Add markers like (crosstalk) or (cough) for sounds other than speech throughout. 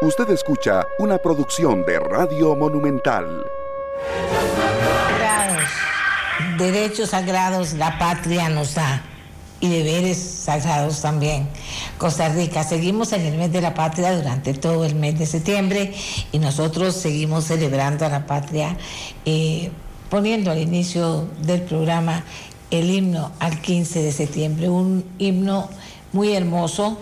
Usted escucha una producción de Radio Monumental. derechos sagrados la patria nos da y deberes sagrados también. Costa Rica, seguimos en el mes de la patria durante todo el mes de septiembre y nosotros seguimos celebrando a la patria, eh, poniendo al inicio del programa el himno al 15 de septiembre, un himno muy hermoso.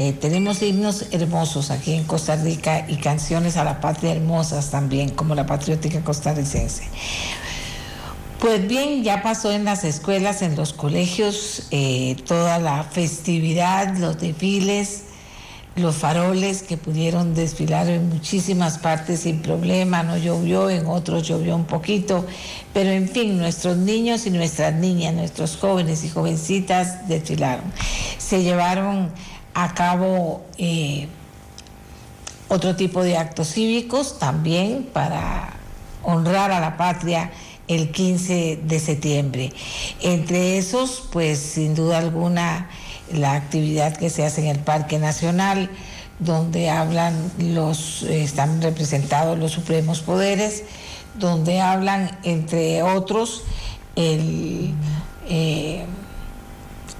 Eh, tenemos himnos hermosos aquí en Costa Rica y canciones a la patria hermosas también, como la patriótica costarricense. Pues bien, ya pasó en las escuelas, en los colegios, eh, toda la festividad, los desfiles, los faroles que pudieron desfilar en muchísimas partes sin problema, no llovió, en otros llovió un poquito, pero en fin, nuestros niños y nuestras niñas, nuestros jóvenes y jovencitas desfilaron. Se llevaron a cabo eh, otro tipo de actos cívicos también para honrar a la patria el 15 de septiembre. Entre esos, pues sin duda alguna, la actividad que se hace en el Parque Nacional, donde hablan los, están representados los supremos poderes, donde hablan, entre otros, el eh,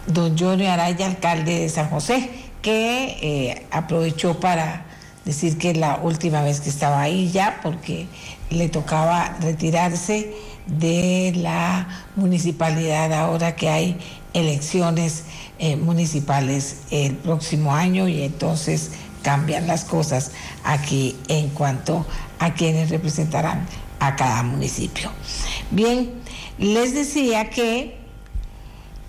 don Johnny Araya, alcalde de San José, que eh, aprovechó para decir que la última vez que estaba ahí ya, porque le tocaba retirarse de la municipalidad ahora que hay elecciones eh, municipales el próximo año y entonces cambian las cosas aquí en cuanto a quienes representarán a cada municipio. Bien, les decía que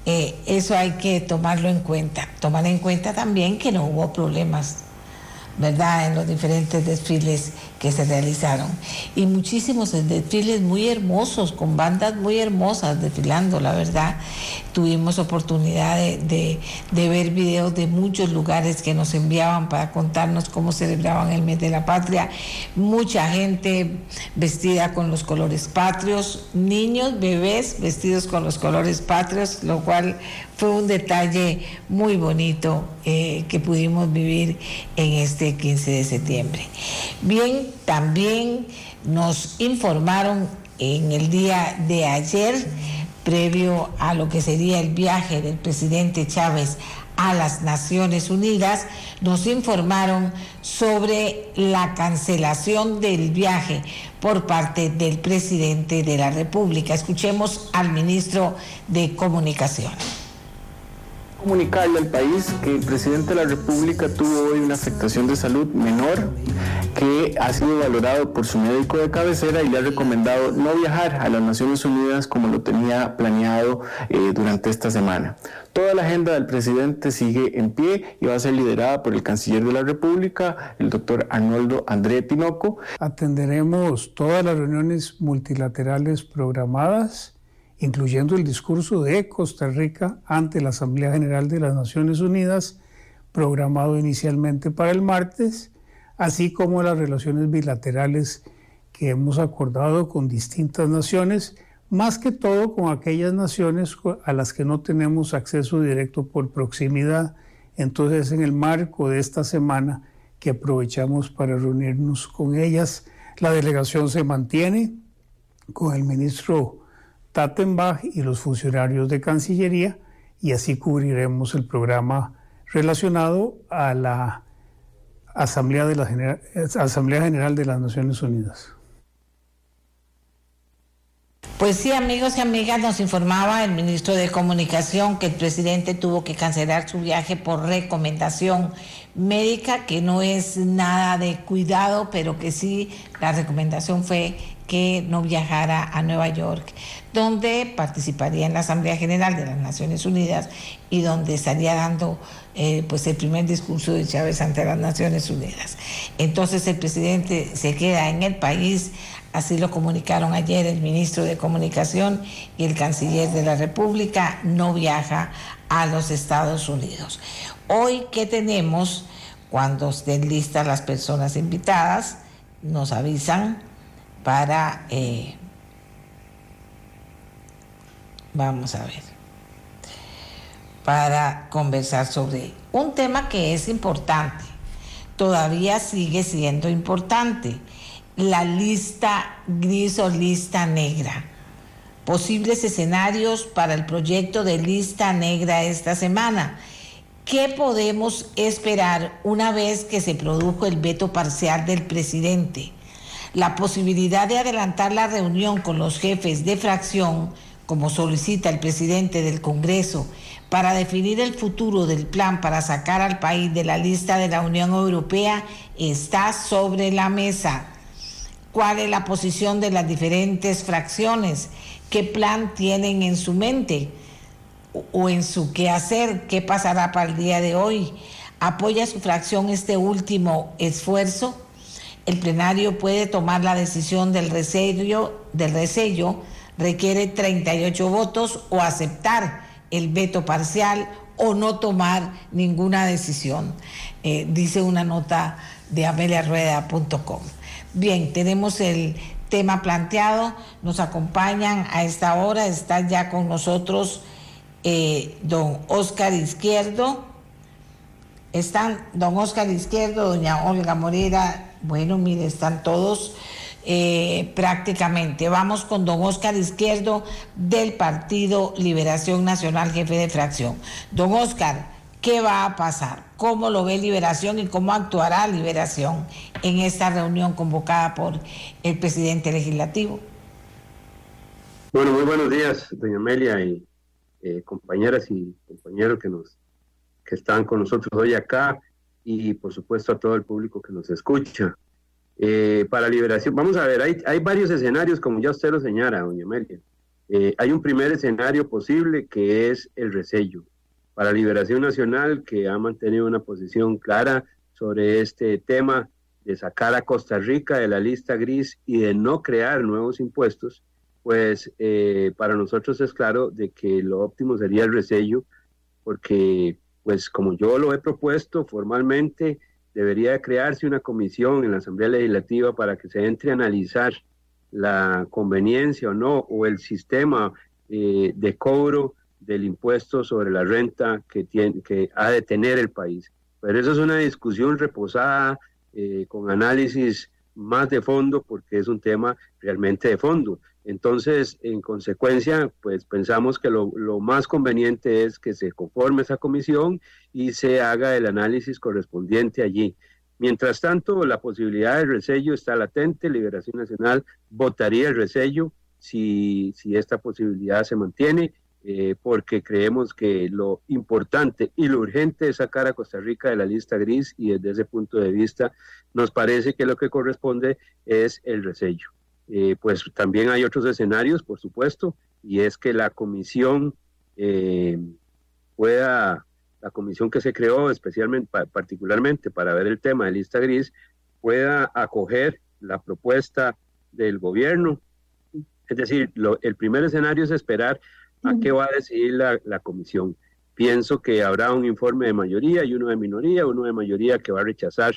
eh, eso hay que tomarlo en cuenta. Tomar en cuenta también que no hubo problemas, ¿verdad?, en los diferentes desfiles que se realizaron. Y muchísimos desfiles muy hermosos, con bandas muy hermosas desfilando, la verdad. Tuvimos oportunidad de, ver videos de muchos lugares que nos enviaban para contarnos cómo celebraban el mes de la patria. Mucha gente vestida con los colores patrios, niños, bebés vestidos con los colores patrios, lo cual fue un detalle muy bonito eh, que pudimos vivir en este 15 de septiembre. Bien, también nos informaron en el día de ayer, previo a lo que sería el viaje del presidente Chávez a las Naciones Unidas, nos informaron sobre la cancelación del viaje por parte del presidente de la República. Escuchemos al ministro de Comunicación comunicarle al país que el presidente de la República tuvo hoy una afectación de salud menor que ha sido valorado por su médico de cabecera y le ha recomendado no viajar a las Naciones Unidas como lo tenía planeado eh, durante esta semana. Toda la agenda del presidente sigue en pie y va a ser liderada por el canciller de la República, el doctor Arnoldo André Pinoco. Atenderemos todas las reuniones multilaterales programadas incluyendo el discurso de Costa Rica ante la Asamblea General de las Naciones Unidas, programado inicialmente para el martes, así como las relaciones bilaterales que hemos acordado con distintas naciones, más que todo con aquellas naciones a las que no tenemos acceso directo por proximidad. Entonces, en el marco de esta semana que aprovechamos para reunirnos con ellas, la delegación se mantiene con el ministro Tattenbach y los funcionarios de Cancillería y así cubriremos el programa relacionado a la Asamblea, de la Asamblea General de las Naciones Unidas. Pues sí, amigos y amigas, nos informaba el ministro de Comunicación que el presidente tuvo que cancelar su viaje por recomendación médica, que no es nada de cuidado, pero que sí la recomendación fue que no viajara a Nueva York, donde participaría en la Asamblea General de las Naciones Unidas y donde estaría dando eh, pues el primer discurso de Chávez ante las Naciones Unidas. Entonces el presidente se queda en el país, así lo comunicaron ayer el ministro de Comunicación y el canciller de la República, no viaja a los Estados Unidos. Hoy, ¿qué tenemos? Cuando estén listas las personas invitadas, nos avisan para, eh, vamos a ver, para conversar sobre un tema que es importante. todavía sigue siendo importante. La lista gris o lista negra. Posibles escenarios para el proyecto de lista negra esta semana. ¿Qué podemos esperar una vez que se produjo el veto parcial del presidente? La posibilidad de adelantar la reunión con los jefes de fracción, como solicita el presidente del Congreso, para definir el futuro del plan para sacar al país de la lista de la Unión Europea está sobre la mesa. ¿Cuál es la posición de las diferentes fracciones? ¿Qué plan tienen en su mente o en su qué hacer? ¿Qué pasará para el día de hoy? ¿Apoya su fracción este último esfuerzo? El plenario puede tomar la decisión del resello, del resello requiere 38 votos o aceptar el veto parcial o no tomar ninguna decisión, eh, dice una nota de ameliarueda.com. Bien, tenemos el tema planteado, nos acompañan a esta hora, está ya con nosotros eh, don Oscar Izquierdo, están don Oscar Izquierdo, doña Olga Morera, bueno, mire, están todos eh, prácticamente. Vamos con don Oscar Izquierdo del Partido Liberación Nacional, jefe de fracción. Don Oscar, ¿qué va a pasar? ¿Cómo lo ve Liberación y cómo actuará Liberación en esta reunión convocada por el presidente legislativo? Bueno, muy buenos días, doña Amelia y eh, compañeras y compañeros que nos que están con nosotros hoy acá y por supuesto a todo el público que nos escucha. Eh, para liberación, vamos a ver, hay, hay, varios escenarios, como ya usted lo señala, doña Amelia. Eh, hay un primer escenario posible que es el resello. Para Liberación Nacional, que ha mantenido una posición clara sobre este tema de sacar a Costa Rica de la lista gris y de no crear nuevos impuestos, pues eh, para nosotros es claro de que lo óptimo sería el resello, porque pues como yo lo he propuesto formalmente, debería crearse una comisión en la Asamblea Legislativa para que se entre a analizar la conveniencia o no, o el sistema eh, de cobro del impuesto sobre la renta que, tiene, que ha de tener el país. Pero eso es una discusión reposada, eh, con análisis más de fondo, porque es un tema realmente de fondo. Entonces, en consecuencia, pues pensamos que lo, más conveniente es que se conforme esa comisión y se haga el análisis correspondiente allí. Mientras tanto, la posibilidad del resello está latente. Liberación Nacional votaría el resello si, si esta posibilidad se mantiene, eh, porque creemos que lo importante y lo urgente es sacar a Costa Rica de la lista gris y desde ese punto de vista nos parece que lo que corresponde es el resello. Eh, pues también hay otros escenarios, por supuesto, y es que la comisión eh, pueda, la comisión que se creó especialmente, particularmente para ver el tema de lista gris, pueda acoger la propuesta del gobierno. Es decir, el primer escenario es esperar a qué va a decidir la, comisión. Pienso que habrá un informe de mayoría y uno de minoría, uno de mayoría que va a rechazar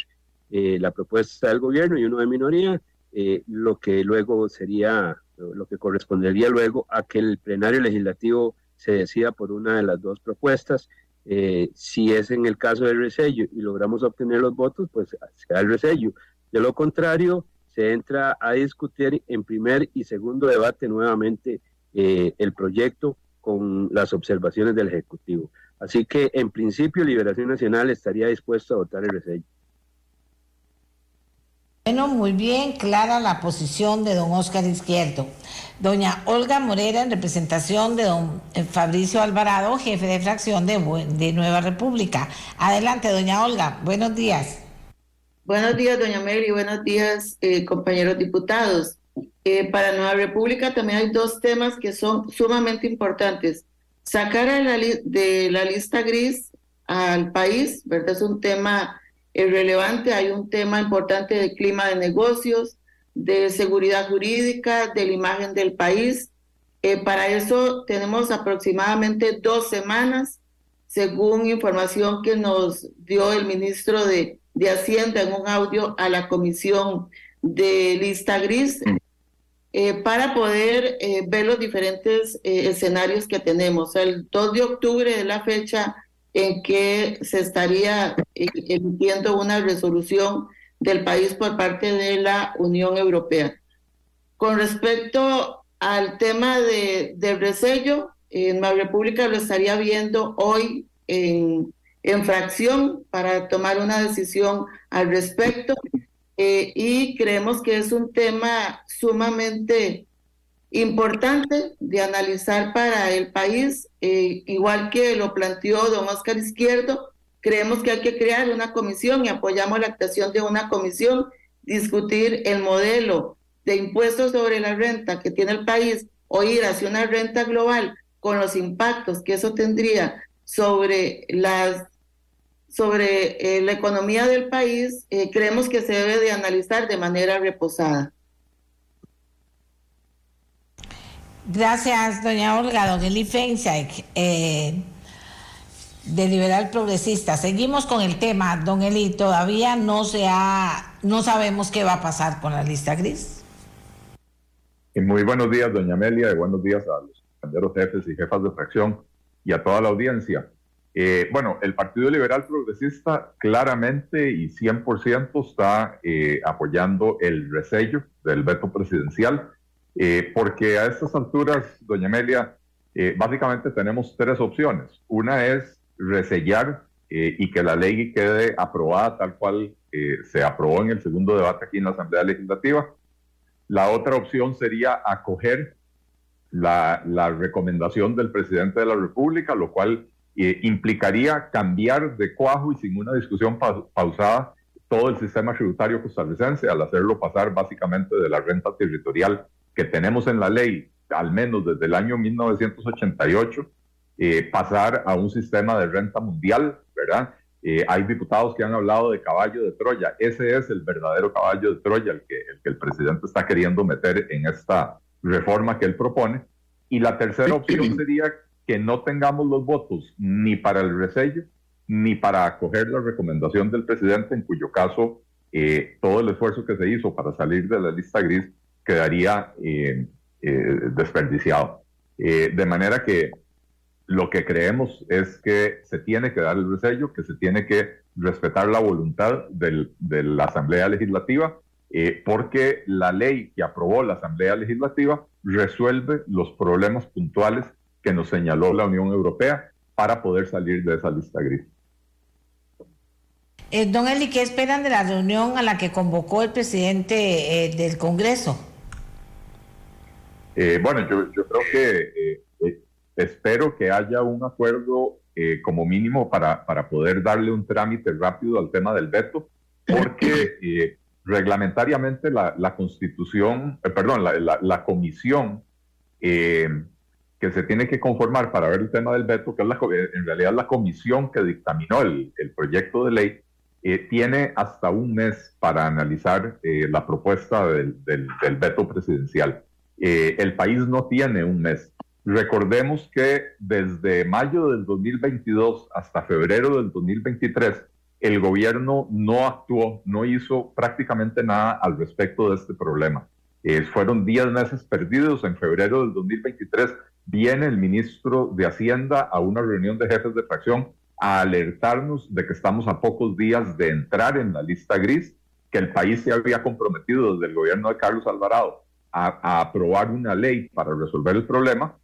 eh, la propuesta del gobierno y uno de minoría eh, lo que luego sería, lo que correspondería luego a que el plenario legislativo se decida por una de las dos propuestas. Eh, si es en el caso del resello y logramos obtener los votos, pues se da el resello. De lo contrario, se entra a discutir en primer y segundo debate nuevamente eh, el proyecto con las observaciones del Ejecutivo. Así que, en principio, Liberación Nacional estaría dispuesto a votar el resello. Bueno, muy bien, clara la posición de don Oscar Izquierdo. Doña Olga Morera, en representación de don eh, Fabricio Alvarado, jefe de fracción de, de Nueva República. Adelante, doña Olga, buenos días. Buenos días, doña Mary, buenos días, eh, compañeros diputados. Eh, para Nueva República también hay dos temas que son sumamente importantes. Sacar de la lista gris al país, ¿verdad? Es un tema es relevante. Hay un tema importante de clima de negocios, de seguridad jurídica, de la imagen del país. Eh, para eso tenemos aproximadamente dos semanas, según información que nos dio el ministro de, de Hacienda en un audio a la comisión de lista gris, eh, para poder eh, ver los diferentes escenarios que tenemos. El 2 de octubre es la fecha en que se estaría eh, emitiendo una resolución del país por parte de la Unión Europea. Con respecto al tema de, del resello, en la República lo estaría viendo hoy en, en fracción para tomar una decisión al respecto eh, y creemos que es un tema sumamente importante de analizar para el país, eh, igual que lo planteó don Oscar Izquierdo, creemos que hay que crear una comisión y apoyamos la actuación de una comisión, discutir el modelo de impuestos sobre la renta que tiene el país o ir hacia una renta global con los impactos que eso tendría sobre las sobre eh, la economía del país, eh, creemos que se debe de analizar de manera reposada. Gracias, doña Olga, don Eli eh, de Liberal Progresista. Seguimos con el tema, don Eli, todavía no se ha, no sabemos qué va a pasar con la lista gris. muy buenos días, doña Amelia, y buenos días a los compañeros jefes y jefas de fracción y a toda la audiencia. Eh, bueno, el Partido Liberal Progresista claramente y 100% está eh, apoyando el resello del veto presidencial, eh, porque a estas alturas, doña Amelia, básicamente tenemos tres opciones. Una es resellar y que la ley quede aprobada tal cual se aprobó en el segundo debate aquí en la Asamblea Legislativa. La otra opción sería acoger la, la recomendación del presidente de la República, lo cual eh, implicaría cambiar de cuajo y sin una discusión pausada todo el sistema tributario costarricense al hacerlo pasar básicamente de la renta territorial que tenemos en la ley, al menos desde el año 1988, eh, pasar a un sistema de renta mundial, ¿verdad? Eh, hay diputados que han hablado de caballo de Troya. Ese es el verdadero caballo de Troya, el que, el que el presidente está queriendo meter en esta reforma que él propone. Y la tercera opción sería que no tengamos los votos ni para el resello ni para acoger la recomendación del presidente, en cuyo caso eh, todo el esfuerzo que se hizo para salir de la lista gris quedaría eh, eh, desperdiciado. de manera que lo que creemos es que se tiene que dar el resello, que se tiene que respetar la voluntad del, de la Asamblea Legislativa, porque la ley que aprobó la Asamblea Legislativa resuelve los problemas puntuales que nos señaló la Unión Europea para poder salir de esa lista gris. Eh, don Eli, ¿qué esperan de la reunión a la que convocó el presidente eh, del Congreso? Eh, bueno, yo, creo que espero que haya un acuerdo como mínimo para, para poder darle un trámite rápido al tema del veto, porque (clears throat) reglamentariamente la, la constitución, perdón, la, la, la comisión que se tiene que conformar para ver el tema del veto, que es la, en realidad la comisión que dictaminó el, el proyecto de ley, eh, tiene hasta un mes para analizar eh, la propuesta del, del, veto presidencial. Eh, el país no tiene un mes. Recordemos que desde mayo del 2022 hasta febrero del 2023, el gobierno no actuó, no hizo prácticamente nada al respecto de este problema. fueron 10 meses perdidos. En febrero del 2023 viene el ministro de Hacienda a una reunión de jefes de fracción a alertarnos de que estamos a pocos días de entrar en la lista gris, que el país se había comprometido desde el gobierno de Carlos Alvarado a, aprobar una ley para resolver el problema,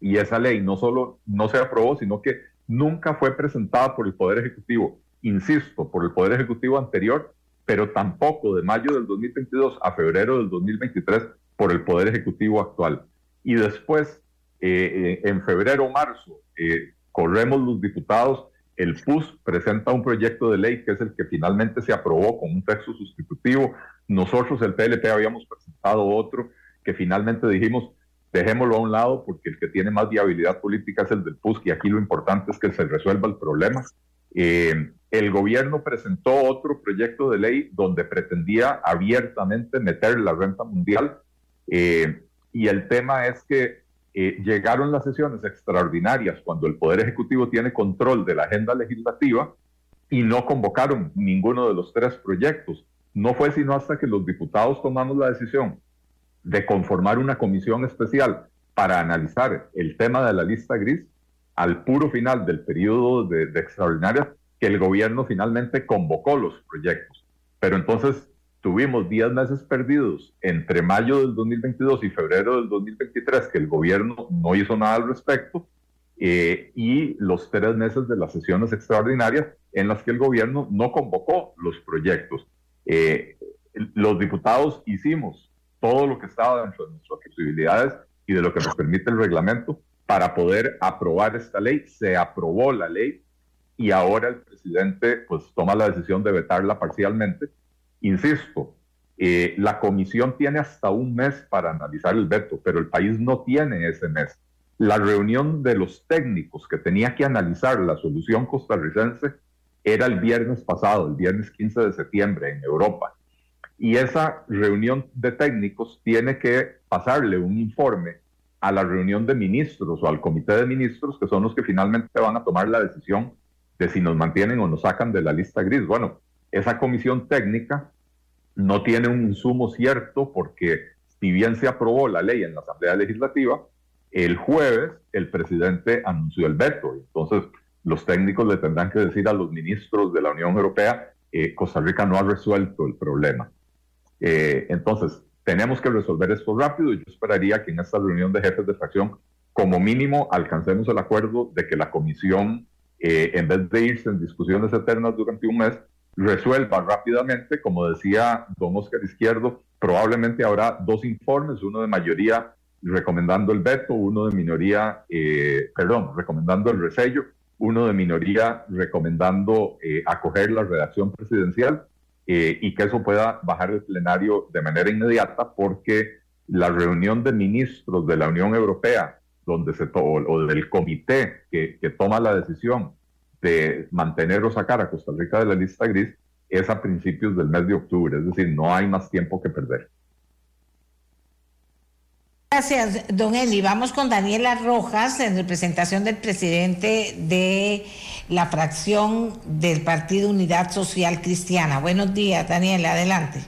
y esa ley no solo no se aprobó, sino que nunca fue presentada por el Poder Ejecutivo, insisto, por el Poder Ejecutivo anterior, pero tampoco de mayo del 2022 a febrero del 2023 por el Poder Ejecutivo actual. Y después eh, en febrero o marzo eh, corremos los diputados, el PUS presenta un proyecto de ley que es el que finalmente se aprobó con un texto sustitutivo. Nosotros, el PLP, habíamos presentado otro que finalmente dijimos, dejémoslo a un lado porque el que tiene más viabilidad política es el del PUS y aquí lo importante es que se resuelva el problema. Eh, el gobierno presentó otro proyecto de ley donde pretendía abiertamente meter la renta mundial y el tema es que eh, llegaron las sesiones extraordinarias cuando el Poder Ejecutivo tiene control de la agenda legislativa y no convocaron ninguno de los tres proyectos. No fue sino hasta que los diputados tomamos la decisión de conformar una comisión especial para analizar el tema de la lista gris al puro final del periodo de, de extraordinarias que el gobierno finalmente convocó los proyectos. Pero entonces tuvimos 10 meses perdidos entre mayo del 2022 y febrero del 2023 que el gobierno no hizo nada al respecto eh, y los tres meses de las sesiones extraordinarias en las que el gobierno no convocó los proyectos. Eh, los diputados hicimos todo lo que estaba dentro de nuestras posibilidades y de lo que nos permite el reglamento para poder aprobar esta ley. Se aprobó la ley y ahora el presidente pues toma la decisión de vetarla parcialmente. Insisto, eh, la comisión tiene hasta un mes para analizar el veto, pero el país no tiene ese mes. La reunión de los técnicos que tenía que analizar la solución costarricense era el viernes pasado, el viernes 15 de septiembre en Europa. Y esa reunión de técnicos tiene que pasarle un informe a la reunión de ministros o al comité de ministros, que son los que finalmente van a tomar la decisión de si nos mantienen o nos sacan de la lista gris. Bueno, esa comisión técnica no tiene un insumo cierto porque si bien se aprobó la ley en la Asamblea Legislativa, el jueves el presidente anunció el veto. Entonces, los técnicos le tendrán que decir a los ministros de la Unión Europea, que Costa Rica no ha resuelto el problema. Eh, entonces, tenemos que resolver esto rápido y yo esperaría que en esta reunión de jefes de fracción, como mínimo, alcancemos el acuerdo de que la comisión, eh, en vez de irse en discusiones eternas durante un mes, resuelva rápidamente, como decía don Oscar Izquierdo, probablemente habrá dos informes, uno de mayoría recomendando el veto, uno de minoría, eh, perdón, recomendando el resello, uno de minoría recomendando eh, acoger la redacción presidencial eh, y que eso pueda bajar el plenario de manera inmediata porque la reunión de ministros de la Unión Europea, donde se o del comité que, que toma la decisión de mantener o sacar a Costa Rica de la lista gris, es a principios del mes de octubre, es decir, no hay más tiempo que perder. Gracias, don Eli. Vamos con Daniela Rojas en representación del presidente de la fracción del Partido Unidad Social Cristiana. Buenos días, Daniela, adelante.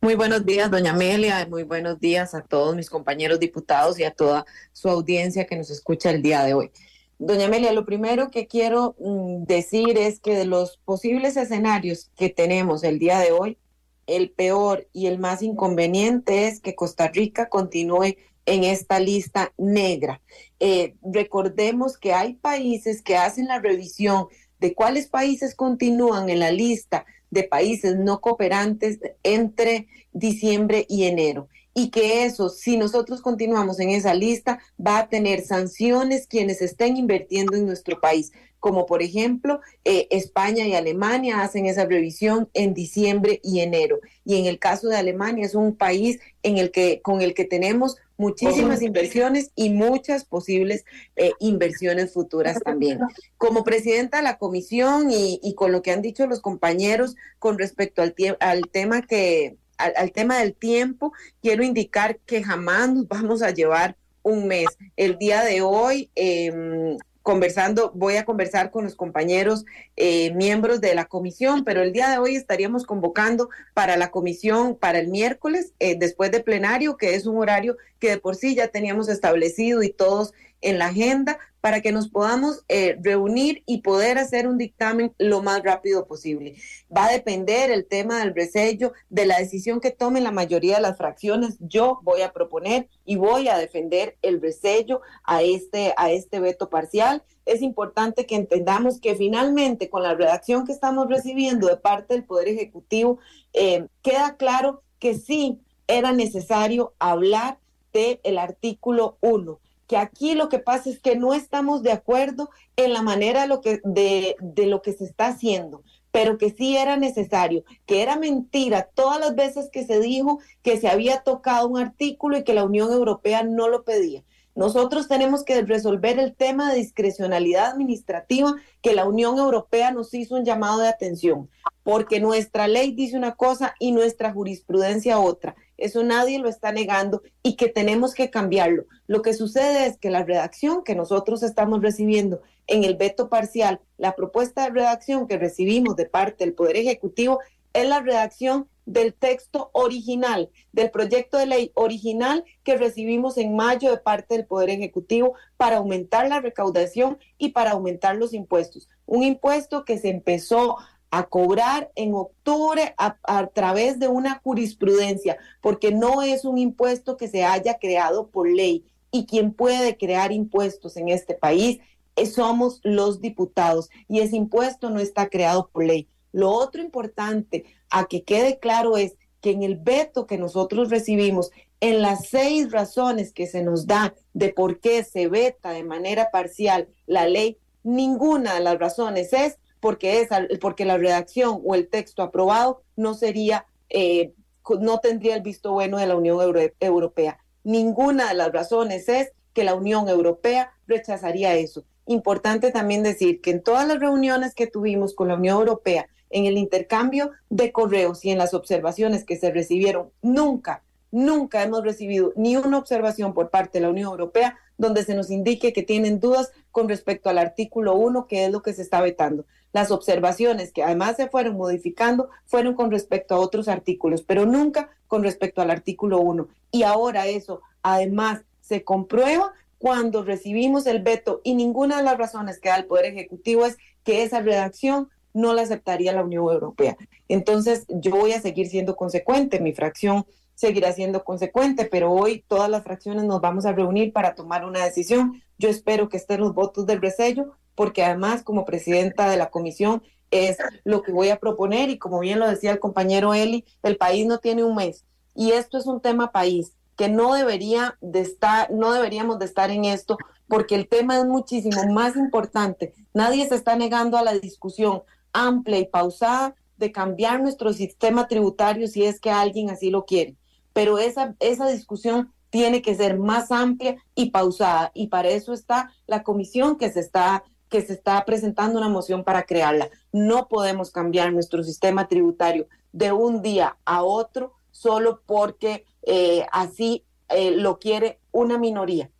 Muy buenos días, doña Amelia, muy buenos días a todos mis compañeros diputados y a toda su audiencia que nos escucha el día de hoy. Doña Amelia, lo primero que quiero mm, decir es que de los posibles escenarios que tenemos el día de hoy, el peor y el más inconveniente es que Costa Rica continúe en esta lista negra. Eh, recordemos que hay países que hacen la revisión de cuáles países continúan en la lista de países no cooperantes entre diciembre y enero. Y que eso, si nosotros continuamos en esa lista, va a tener sanciones quienes estén invirtiendo en nuestro país como por ejemplo eh, España y Alemania hacen esa revisión en diciembre y enero. Y en el caso de Alemania es un país en el que, con el que tenemos muchísimas inversiones y muchas posibles eh, inversiones futuras también. Como presidenta de la comisión y, con lo que han dicho los compañeros con respecto al, al tema que al, tema del tiempo, quiero indicar que jamás nos vamos a llevar un mes. El día de hoy eh, conversando, voy a conversar con los compañeros eh, miembros de la comisión, pero el día de hoy estaríamos convocando para la comisión para el miércoles, eh, después de plenario, que es un horario que de por sí ya teníamos establecido y todos en la agenda para que nos podamos eh, reunir y poder hacer un dictamen lo más rápido posible. Va a depender el tema del resello de la decisión que tome la mayoría de las fracciones. Yo voy a proponer y voy a defender el resello a este, a este veto parcial. Es importante que entendamos que finalmente con la redacción que estamos recibiendo de parte del Poder Ejecutivo, eh, queda claro que sí era necesario hablar del el artículo 1 que aquí lo que pasa es que no estamos de acuerdo en la manera de lo que, de, lo que se está haciendo, pero que sí era necesario, que era mentira todas las veces que se dijo que se había tocado un artículo y que la Unión Europea no lo pedía. Nosotros tenemos que resolver el tema de discrecionalidad administrativa que la Unión Europea nos hizo un llamado de atención, porque nuestra ley dice una cosa y nuestra jurisprudencia otra. Eso nadie lo está negando y que tenemos que cambiarlo. Lo que sucede es que la redacción que nosotros estamos recibiendo en el veto parcial, la propuesta de redacción que recibimos de parte del Poder Ejecutivo, es la redacción del texto original, del proyecto de ley original que recibimos en mayo de parte del Poder Ejecutivo para aumentar la recaudación y para aumentar los impuestos. Un impuesto que se empezó a cobrar en octubre a, través de una jurisprudencia, porque no es un impuesto que se haya creado por ley. Y quien puede crear impuestos en este país eh, somos los diputados. Y ese impuesto no está creado por ley. Lo otro importante a que quede claro es que en el veto que nosotros recibimos, en las seis razones que se nos da de por qué se veta de manera parcial la ley, ninguna de las razones es porque, es, porque la redacción o el texto aprobado no sería, eh, no tendría el visto bueno de la Unión Europea. Ninguna de las razones es que la Unión Europea rechazaría eso. Importante también decir que en todas las reuniones que tuvimos con la Unión Europea en el intercambio de correos y en las observaciones que se recibieron, nunca, nunca hemos recibido ni una observación por parte de la Unión Europea donde se nos indique que tienen dudas con respecto al artículo 1, que es lo que se está vetando. Las observaciones que además se fueron modificando fueron con respecto a otros artículos, pero nunca con respecto al artículo 1. Y ahora eso además se comprueba cuando recibimos el veto y ninguna de las razones que da el Poder Ejecutivo es que esa redacción no la aceptaría la Unión Europea. Entonces, yo voy a seguir siendo consecuente, mi fracción seguirá siendo consecuente, pero hoy todas las fracciones nos vamos a reunir para tomar una decisión. Yo espero que estén los votos del resello, porque además, como presidenta de la comisión, es lo que voy a proponer y como bien lo decía el compañero Eli, el país no tiene un mes y esto es un tema país que no debería de estar, no deberíamos de estar en esto porque el tema es muchísimo más importante. Nadie se está negando a la discusión amplia y pausada de cambiar nuestro sistema tributario si es que alguien así lo quiere. Pero esa, esa discusión tiene que ser más amplia y pausada y para eso está la comisión que se está que se está presentando una moción para crearla. No podemos cambiar nuestro sistema tributario de un día a otro solo porque eh, así eh, lo quiere una minoría.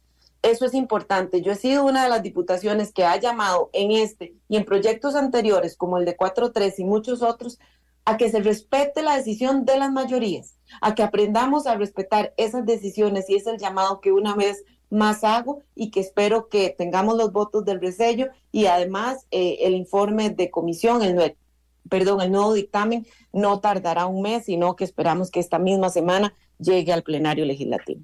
Eso es importante. Yo he sido una de las diputaciones que ha llamado en este y en proyectos anteriores, como el de 4.3 y muchos otros, a que se respete la decisión de las mayorías, a que aprendamos a respetar esas decisiones y es el llamado que una vez más hago y que espero que tengamos los votos del resello y además eh, el informe de comisión, el, perdón, el nuevo dictamen no tardará un mes, sino que esperamos que esta misma semana llegue al plenario legislativo.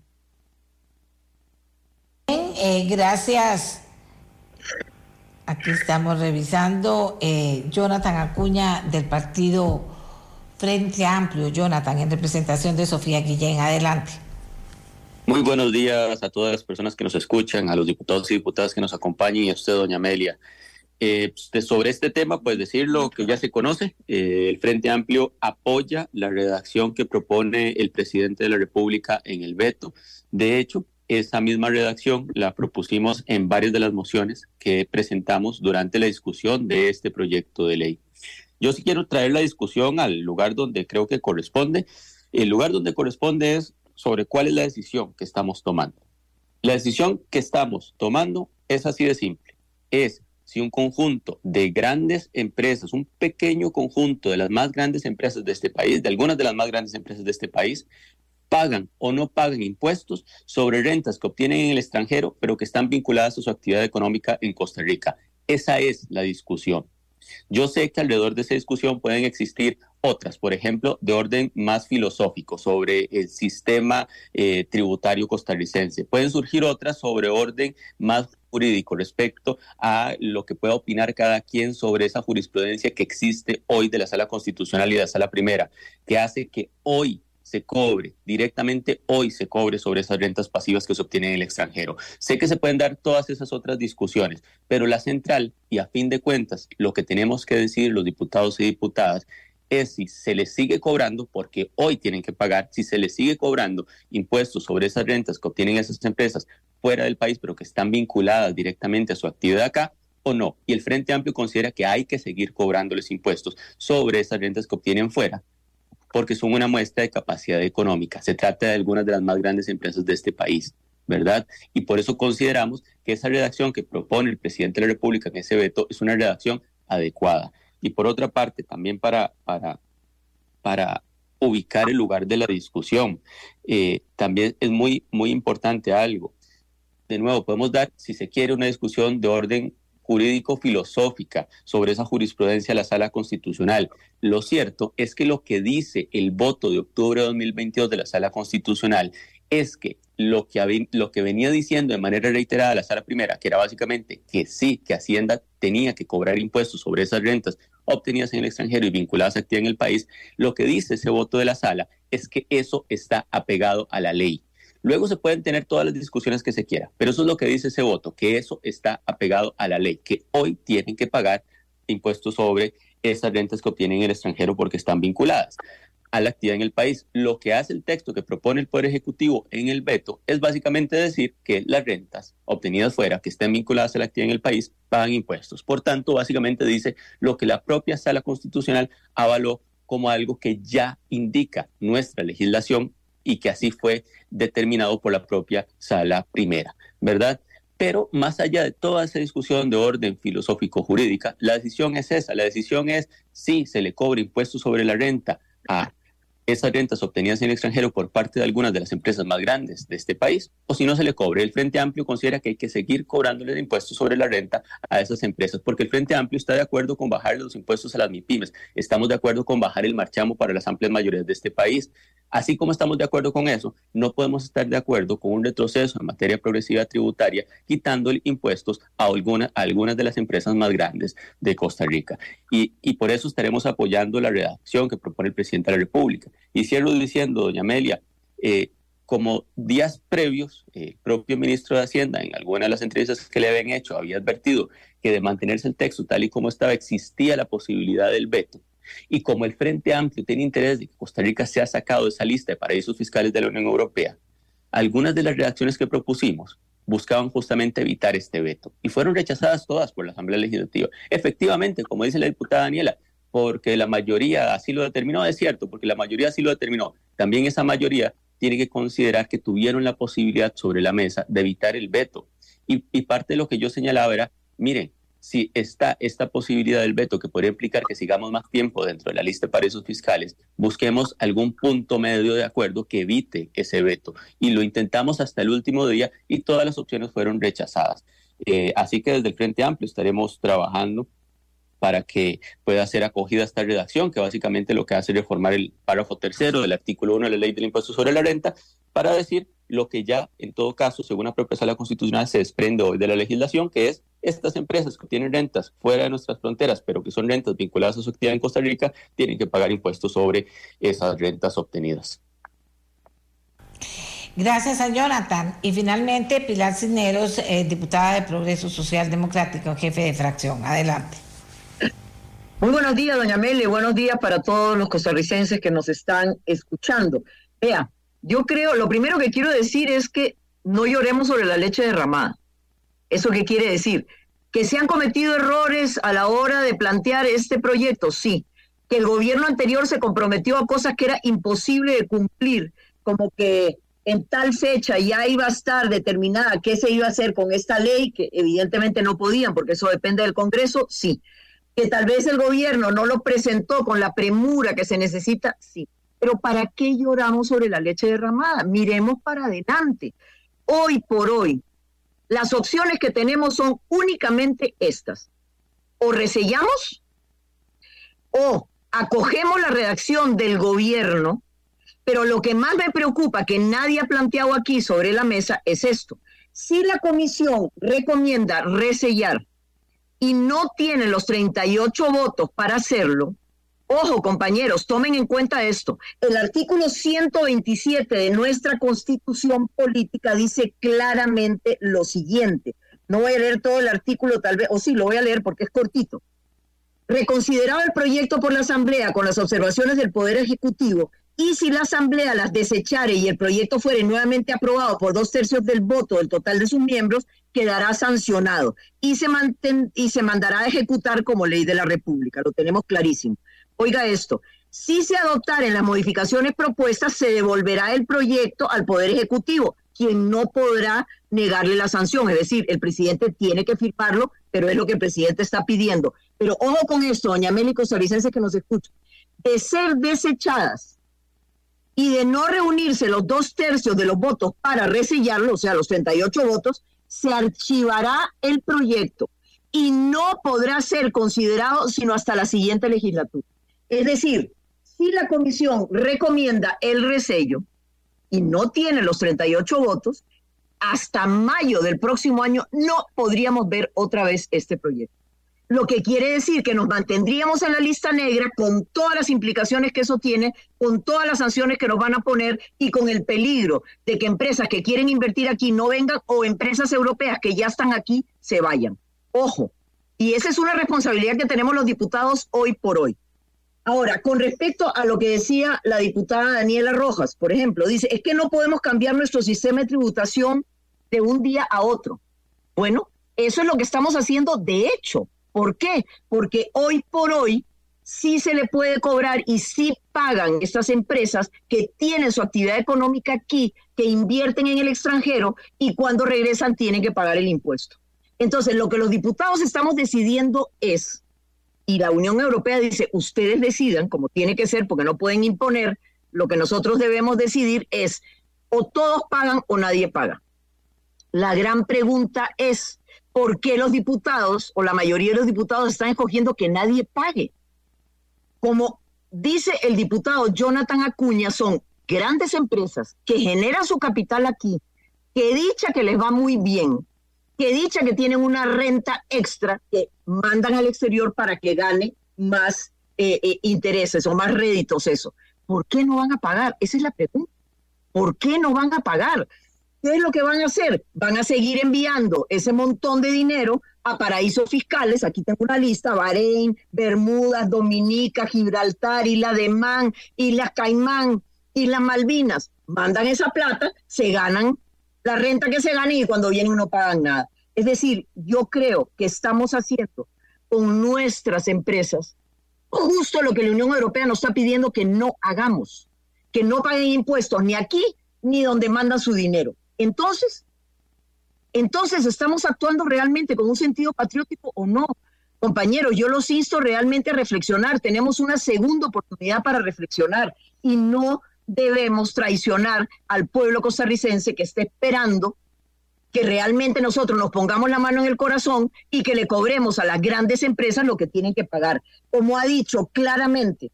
Eh, gracias. Aquí estamos revisando eh, Jonathan Acuña del partido Frente Amplio. Jonathan, en representación de Sofía Guillén. Adelante. Muy buenos días a todas las personas que nos escuchan, a los diputados y diputadas que nos acompañan y a usted, doña Amelia. Eh, pues, sobre este tema, pues decirlo que ya se conoce, el Frente Amplio apoya la redacción que propone el presidente de la República en el veto. De hecho, esa misma redacción la propusimos en varias de las mociones que presentamos durante la discusión de este proyecto de ley. Yo sí quiero traer la discusión al lugar donde creo que corresponde. El lugar donde corresponde es sobre cuál es la decisión que estamos tomando. La decisión que estamos tomando es así de simple. Es si un conjunto de grandes empresas, un pequeño conjunto de las más grandes empresas de este país, de algunas de las más grandes empresas de este país, pagan o no pagan impuestos sobre rentas que obtienen en el extranjero, pero que están vinculadas a su actividad económica en Costa Rica. Esa es la discusión. Yo sé que alrededor de esa discusión pueden existir otras, por ejemplo, de orden más filosófico sobre el sistema eh, tributario costarricense. Pueden surgir otras sobre orden más jurídico respecto a lo que pueda opinar cada quien sobre esa jurisprudencia que existe hoy de la Sala Constitucional y de la Sala Primera, que hace que hoy se cobre, directamente hoy se cobre sobre esas rentas pasivas que se obtienen en el extranjero. Sé que se pueden dar todas esas otras discusiones, pero la central y a fin de cuentas lo que tenemos que decir los diputados y diputadas es si se les sigue cobrando, porque hoy tienen que pagar, si se les sigue cobrando impuestos sobre esas rentas que obtienen esas empresas fuera del país, pero que están vinculadas directamente a su actividad acá, o no. Y el Frente Amplio considera que hay que seguir cobrándoles impuestos sobre esas rentas que obtienen fuera, porque son una muestra de capacidad económica. Se trata de algunas de las más grandes empresas de este país, ¿verdad? Y por eso consideramos que esa redacción que propone el presidente de la República en ese veto es una redacción adecuada. Y por otra parte, también para, para para ubicar el lugar de la discusión. Eh, también es muy, muy importante algo. De nuevo, podemos dar, si se quiere, una discusión de orden jurídico-filosófica sobre esa jurisprudencia de la Sala Constitucional. Lo cierto es que lo que dice el voto de octubre de 2022 de la Sala Constitucional es que lo que, lo que venía diciendo de manera reiterada la Sala Primera, que era básicamente que sí, que Hacienda tenía que cobrar impuestos sobre esas rentas obtenidas en el extranjero y vinculadas a actividad en el país, lo que dice ese voto de la Sala es que eso está apegado a la ley. Luego se pueden tener todas las discusiones que se quiera, pero eso es lo que dice ese voto, que eso está apegado a la ley, que hoy tienen que pagar impuestos sobre esas rentas que obtienen en el extranjero porque están vinculadas a la actividad en el país. Lo que hace el texto que propone el Poder Ejecutivo en el veto es básicamente decir que las rentas obtenidas fuera, que estén vinculadas a la actividad en el país, pagan impuestos. Por tanto, básicamente dice lo que la propia Sala Constitucional avaló como algo que ya indica nuestra legislación y que así fue determinado por la propia Sala Primera, ¿verdad? Pero más allá de toda esa discusión de orden filosófico-jurídica, la decisión es esa, la decisión es si se le cobra impuestos sobre la renta a esas rentas obtenidas en el extranjero por parte de algunas de las empresas más grandes de este país, o si no se le cobre. El Frente Amplio considera que hay que seguir cobrándole impuestos sobre la renta a esas empresas, porque el Frente Amplio está de acuerdo con bajar los impuestos a las MIPIMES, estamos de acuerdo con bajar el marchamo para las amplias mayorías de este país. Así como estamos de acuerdo con eso, no podemos estar de acuerdo con un retroceso en materia progresiva tributaria, quitándole impuestos a, alguna, algunas de las empresas más grandes de Costa Rica. Y, y por eso estaremos apoyando la redacción que propone el presidente de la República. Y cierro diciendo, doña Amelia, eh, como días previos, el propio ministro de Hacienda, en alguna de las entrevistas que le habían hecho, había advertido que de mantenerse el texto tal y como estaba, existía la posibilidad del veto. Y como el Frente Amplio tiene interés de que Costa Rica sea sacado de esa lista de paraísos fiscales de la Unión Europea, algunas de las redacciones que propusimos buscaban justamente evitar este veto y fueron rechazadas todas por la Asamblea Legislativa. Efectivamente, como dice la diputada Daniela, porque la mayoría así lo determinó, es cierto, porque la mayoría así lo determinó. También esa mayoría tiene que considerar que tuvieron la posibilidad sobre la mesa de evitar el veto. Y, y parte de lo que yo señalaba era, miren, si está esta posibilidad del veto que podría implicar que sigamos más tiempo dentro de la lista de paraísos fiscales, busquemos algún punto medio de acuerdo que evite ese veto. Y lo intentamos hasta el último día y todas las opciones fueron rechazadas. Eh, así que desde el Frente Amplio estaremos trabajando para que pueda ser acogida esta redacción, que básicamente lo que hace es reformar el párrafo tercero del artículo 1 de la ley del impuesto sobre la renta, para decir lo que ya, en todo caso, según la propia sala constitucional, se desprende hoy de la legislación, que es estas empresas que tienen rentas fuera de nuestras fronteras, pero que son rentas vinculadas a su actividad en Costa Rica, tienen que pagar impuestos sobre esas rentas obtenidas. Gracias a Jonathan. Y finalmente, Pilar Cisneros, eh, diputada de Progreso Social Democrático, jefe de fracción. Adelante. Muy buenos días, doña Mele. Buenos días para todos los costarricenses que nos están escuchando. Vea, yo creo, lo primero que quiero decir es que no lloremos sobre la leche derramada. ¿Eso qué quiere decir? Que se han cometido errores a la hora de plantear este proyecto, sí. Que el gobierno anterior se comprometió a cosas que era imposible de cumplir, como que en tal fecha ya iba a estar determinada qué se iba a hacer con esta ley, que evidentemente no podían, porque eso depende del Congreso, sí. Que tal vez el gobierno no lo presentó con la premura que se necesita, sí. Pero ¿para qué lloramos sobre la leche derramada? Miremos para adelante. Hoy por hoy, las opciones que tenemos son únicamente estas. O resellamos o acogemos la redacción del gobierno, pero lo que más me preocupa que nadie ha planteado aquí sobre la mesa es esto. Si la comisión recomienda resellar y no tiene los 38 votos para hacerlo, Ojo, compañeros, tomen en cuenta esto. El artículo 127 de nuestra constitución política dice claramente lo siguiente. No voy a leer todo el artículo, tal vez, o sí, lo voy a leer porque es cortito. Reconsiderado el proyecto por la Asamblea con las observaciones del Poder Ejecutivo, y si la Asamblea las desechare y el proyecto fuere nuevamente aprobado por dos tercios del voto del total de sus miembros, quedará sancionado y se, y se mandará a ejecutar como ley de la República. Lo tenemos clarísimo. Oiga esto, si se adoptaren las modificaciones propuestas, se devolverá el proyecto al Poder Ejecutivo, quien no podrá negarle la sanción. Es decir, el presidente tiene que firmarlo, pero es lo que el presidente está pidiendo. Pero ojo con esto, doña Meli Costarricense que nos escucha. de ser desechadas y de no reunirse los dos tercios de los votos para resellarlo, o sea, los 38 votos, se archivará el proyecto y no podrá ser considerado sino hasta la siguiente legislatura. Es decir, si la comisión recomienda el resello y no tiene los 38 votos, hasta mayo del próximo año no podríamos ver otra vez este proyecto. Lo que quiere decir que nos mantendríamos en la lista negra con todas las implicaciones que eso tiene, con todas las sanciones que nos van a poner y con el peligro de que empresas que quieren invertir aquí no vengan o empresas europeas que ya están aquí se vayan. Ojo, y esa es una responsabilidad que tenemos los diputados hoy por hoy. Ahora, con respecto a lo que decía la diputada Daniela Rojas, por ejemplo, dice, es que no podemos cambiar nuestro sistema de tributación de un día a otro. Bueno, eso es lo que estamos haciendo de hecho. ¿Por qué? Porque hoy por hoy sí se le puede cobrar y sí pagan estas empresas que tienen su actividad económica aquí, que invierten en el extranjero y cuando regresan tienen que pagar el impuesto. Entonces, lo que los diputados estamos decidiendo es, y la Unión Europea dice, ustedes decidan, como tiene que ser, porque no pueden imponer, lo que nosotros debemos decidir es, o todos pagan o nadie paga. La gran pregunta es, ¿por qué los diputados o la mayoría de los diputados están escogiendo que nadie pague? Como dice el diputado Jonathan Acuña, son grandes empresas que generan su capital aquí, que dicha que les va muy bien, que dicha que tienen una renta extra que mandan al exterior para que gane más eh, eh, intereses o más réditos eso. ¿Por qué no van a pagar? Esa es la pregunta. ¿Por qué no van a pagar? ¿Qué es lo que van a hacer? Van a seguir enviando ese montón de dinero a paraísos fiscales. Aquí tengo una lista: Bahrein, Bermudas, Dominica, Gibraltar, Isla de Man, Islas Caimán, Islas Malvinas. Mandan esa plata, se ganan la renta que se gane y cuando vienen no pagan nada. Es decir, yo creo que estamos haciendo con nuestras empresas justo lo que la Unión Europea nos está pidiendo que no hagamos, que no paguen impuestos ni aquí ni donde mandan su dinero. Entonces, entonces estamos actuando realmente con un sentido patriótico o no. Compañeros, yo los insto realmente a reflexionar. Tenemos una segunda oportunidad para reflexionar y no debemos traicionar al pueblo costarricense que está esperando que realmente nosotros nos pongamos la mano en el corazón y que le cobremos a las grandes empresas lo que tienen que pagar. Como ha dicho claramente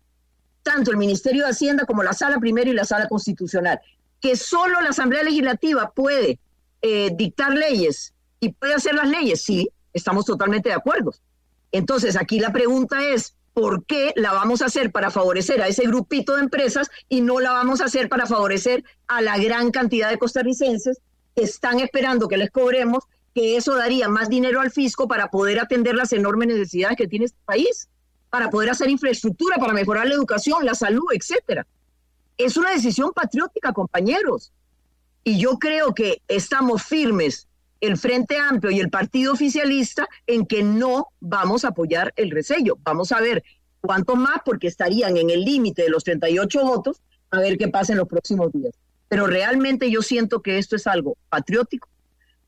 tanto el Ministerio de Hacienda como la Sala Primera y la Sala Constitucional, que solo la Asamblea Legislativa puede eh, dictar leyes y puede hacer las leyes, sí, estamos totalmente de acuerdo. Entonces, aquí la pregunta es, ¿por qué la vamos a hacer para favorecer a ese grupito de empresas y no la vamos a hacer para favorecer a la gran cantidad de costarricenses que están esperando que les cobremos, que eso daría más dinero al fisco para poder atender las enormes necesidades que tiene este país, para poder hacer infraestructura, para mejorar la educación, la salud, etcétera? Es una decisión patriótica, compañeros. Y yo creo que estamos firmes el Frente Amplio y el Partido Oficialista en que no vamos a apoyar el resello. Vamos a ver cuánto más, porque estarían en el límite de los 38 votos, a ver qué pasa en los próximos días. Pero realmente yo siento que esto es algo patriótico,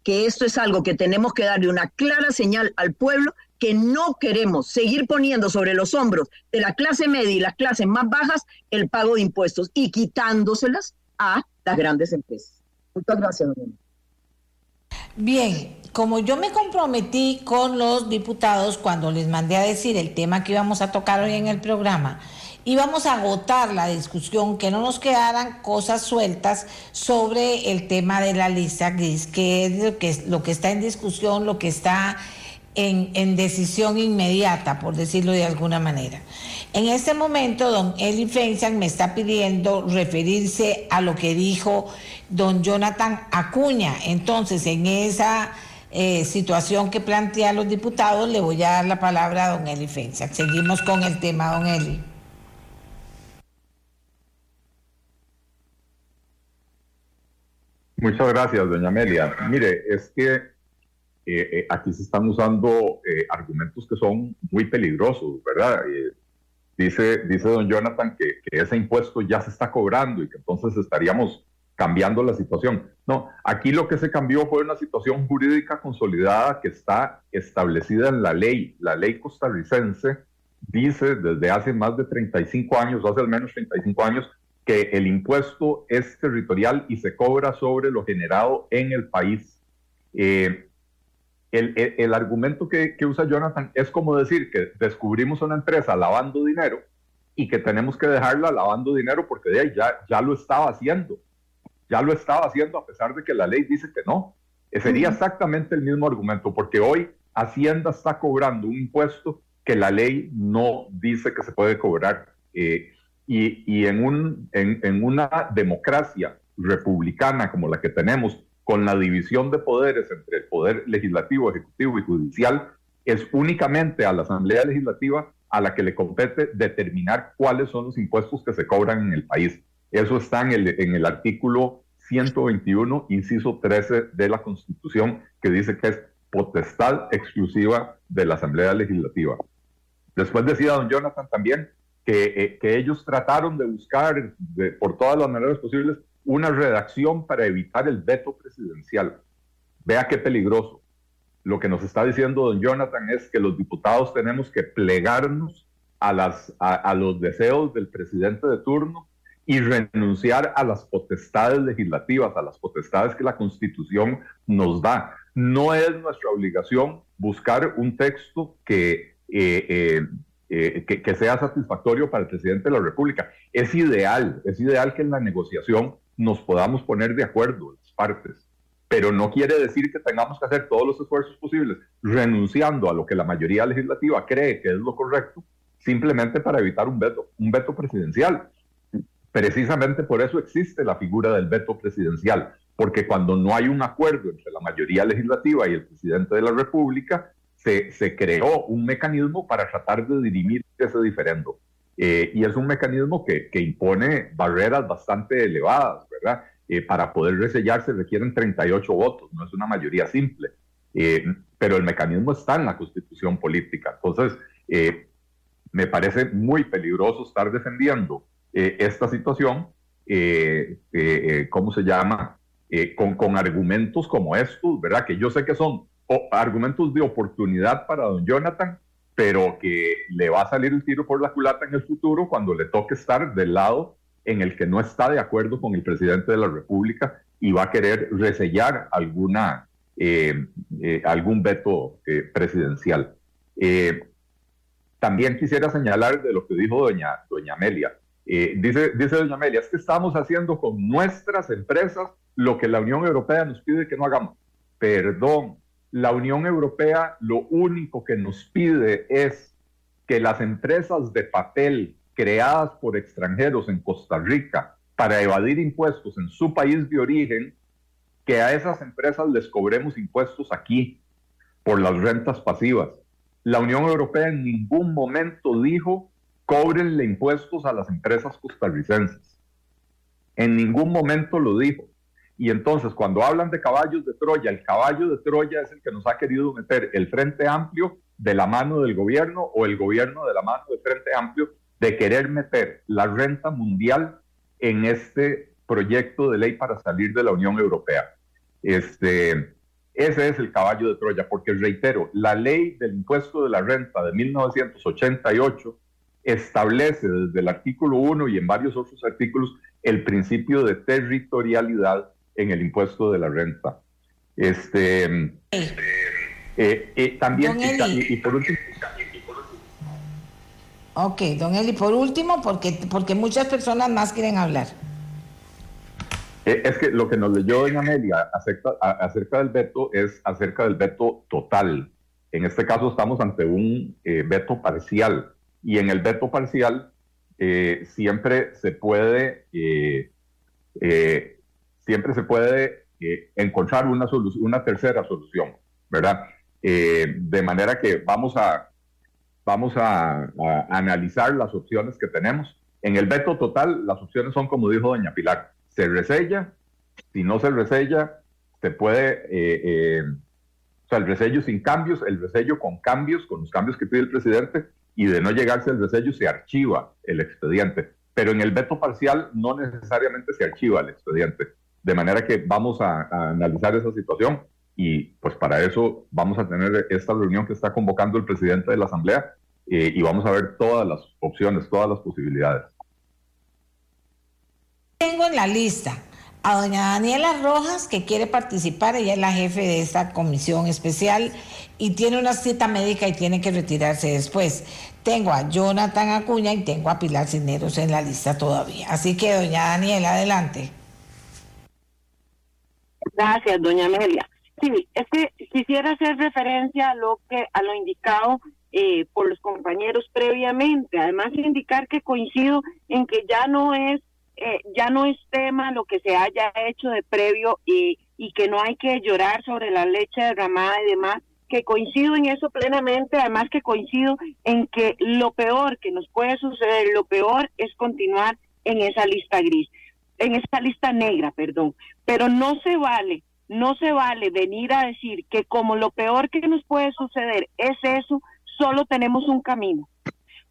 que esto es algo que tenemos que darle una clara señal al pueblo que no queremos seguir poniendo sobre los hombros de la clase media y las clases más bajas el pago de impuestos y quitándoselas a las grandes empresas. Muchas gracias, doña. Bien, como yo me comprometí con los diputados cuando les mandé a decir el tema que íbamos a tocar hoy en el programa, íbamos a agotar la discusión, que no nos quedaran cosas sueltas sobre el tema de la lista gris, que es lo que está en discusión, lo que está en, decisión inmediata, por decirlo de alguna manera. En este momento, don Eli Fensan me está pidiendo referirse a lo que dijo don Jonathan Acuña. Entonces, en esa eh, situación que plantean los diputados, le voy a dar la palabra a don Eli Fensan. Seguimos con el tema, don Eli. Muchas gracias, doña Amelia. Mire, es que eh, eh, aquí se están usando eh, argumentos que son muy peligrosos, ¿verdad? dice, dice don Jonathan que, que, ese impuesto ya se está cobrando y que entonces estaríamos cambiando la situación. No, aquí lo que se cambió fue una situación jurídica consolidada que está establecida en la ley, la ley costarricense dice desde hace más de 35 años, hace al menos 35 años, que el impuesto es territorial y se cobra sobre lo generado en el país. Eh, el, el, argumento que, que, usa Jonathan es como decir que descubrimos una empresa lavando dinero y que tenemos que dejarla lavando dinero porque de ahí ya, ya lo estaba haciendo. Ya lo estaba haciendo a pesar de que la ley dice que no. Eh, sería exactamente el mismo argumento porque hoy Hacienda está cobrando un impuesto que la ley no dice que se puede cobrar. Eh, y, y en, un, en, en una democracia republicana como la que tenemos, con la división de poderes entre el poder legislativo, ejecutivo y judicial, es únicamente a la Asamblea Legislativa a la que le compete determinar cuáles son los impuestos que se cobran en el país. Eso está en el, artículo 121, inciso 13 de la Constitución, que dice que es potestad exclusiva de la Asamblea Legislativa. Después decía don Jonathan también que, eh, que ellos trataron de buscar por todas las maneras posibles una redacción para evitar el veto presidencial. Vea qué peligroso. Lo que nos está diciendo don Jonathan es que los diputados tenemos que plegarnos a, las, a, los deseos del presidente de turno y renunciar a las potestades legislativas, a las potestades que la Constitución nos da. No es nuestra obligación buscar un texto que, eh, eh, eh, que, que, sea satisfactorio para el presidente de la República. Es ideal, es ideal que en la negociación nos podamos poner de acuerdo las partes, pero no quiere decir que tengamos que hacer todos los esfuerzos posibles renunciando a lo que la mayoría legislativa cree que es lo correcto, simplemente para evitar un veto, un veto presidencial. Precisamente por eso existe la figura del veto presidencial, porque cuando no hay un acuerdo entre la mayoría legislativa y el presidente de la República, se, se creó un mecanismo para tratar de dirimir ese diferendo. Eh, y es un mecanismo que, que, impone barreras bastante elevadas, ¿verdad? Eh, para poder resellar se requieren 38 votos, no es una mayoría simple, eh, pero el mecanismo está en la constitución política. Entonces, me parece muy peligroso estar defendiendo esta situación, ¿cómo se llama? con, con argumentos como estos, ¿verdad? Que yo sé que son argumentos de oportunidad para don Jonathan, pero que le va a salir el tiro por la culata en el futuro cuando le toque estar del lado en el que no está de acuerdo con el presidente de la República y va a querer resellar alguna, eh, eh, algún veto eh, presidencial. también quisiera señalar de lo que dijo doña, doña Amelia. dice, dice doña Amelia, es que estamos haciendo con nuestras empresas lo que la Unión Europea nos pide que no hagamos. Perdón, la Unión Europea lo único que nos pide es que las empresas de papel creadas por extranjeros en Costa Rica para evadir impuestos en su país de origen, que a esas empresas les cobremos impuestos aquí por las rentas pasivas. La Unión Europea en ningún momento dijo cóbrenle impuestos a las empresas costarricenses. En ningún momento lo dijo. Y entonces, cuando hablan de caballos de Troya, el caballo de Troya es el que nos ha querido meter el Frente Amplio de la mano del gobierno o el gobierno de la mano del Frente Amplio de querer meter la renta mundial en este proyecto de ley para salir de la Unión Europea. Este, ese es el caballo de Troya, porque reitero, la ley del impuesto de la renta de 1988 establece desde el artículo 1 y en varios otros artículos el principio de territorialidad en el impuesto de la renta. Este, eh, eh, también, y, por último... Ok, don Eli, por último, porque, porque muchas personas más quieren hablar. Eh, es que lo que nos leyó doña Amelia acerca, acerca del veto es acerca del veto total. En este caso estamos ante un veto parcial y en el veto parcial siempre se puede siempre se puede eh, encontrar una, una tercera solución, ¿verdad? Eh, de manera que vamos a, vamos a, analizar las opciones que tenemos. En el veto total, las opciones son como dijo doña Pilar, se resella, si no se resella, se puede, eh, o sea, el resello sin cambios, el resello con cambios, con los cambios que pide el presidente, y de no llegarse al resello se archiva el expediente. Pero en el veto parcial no necesariamente se archiva el expediente. De manera que vamos a, analizar esa situación y pues para eso vamos a tener esta reunión que está convocando el presidente de la Asamblea eh, y vamos a ver todas las opciones, todas las posibilidades. Tengo en la lista a doña Daniela Rojas, que quiere participar, ella es la jefe de esta comisión especial y tiene una cita médica y tiene que retirarse después. Tengo a Jonathan Acuña y tengo a Pilar Cineros en la lista todavía. Así que, doña Daniela, adelante. Gracias, doña Amelia. Sí, es que quisiera hacer referencia a lo que a lo indicado eh, por los compañeros previamente. Además, indicar que coincido en que ya no es eh, ya no es tema lo que se haya hecho de previo y, y que no hay que llorar sobre la leche derramada y demás, que coincido en eso plenamente, además que coincido en que lo peor que nos puede suceder, lo peor es continuar en esa lista gris, en esa lista negra, perdón, pero no se vale, no se vale venir a decir que como lo peor que nos puede suceder es eso, solo tenemos un camino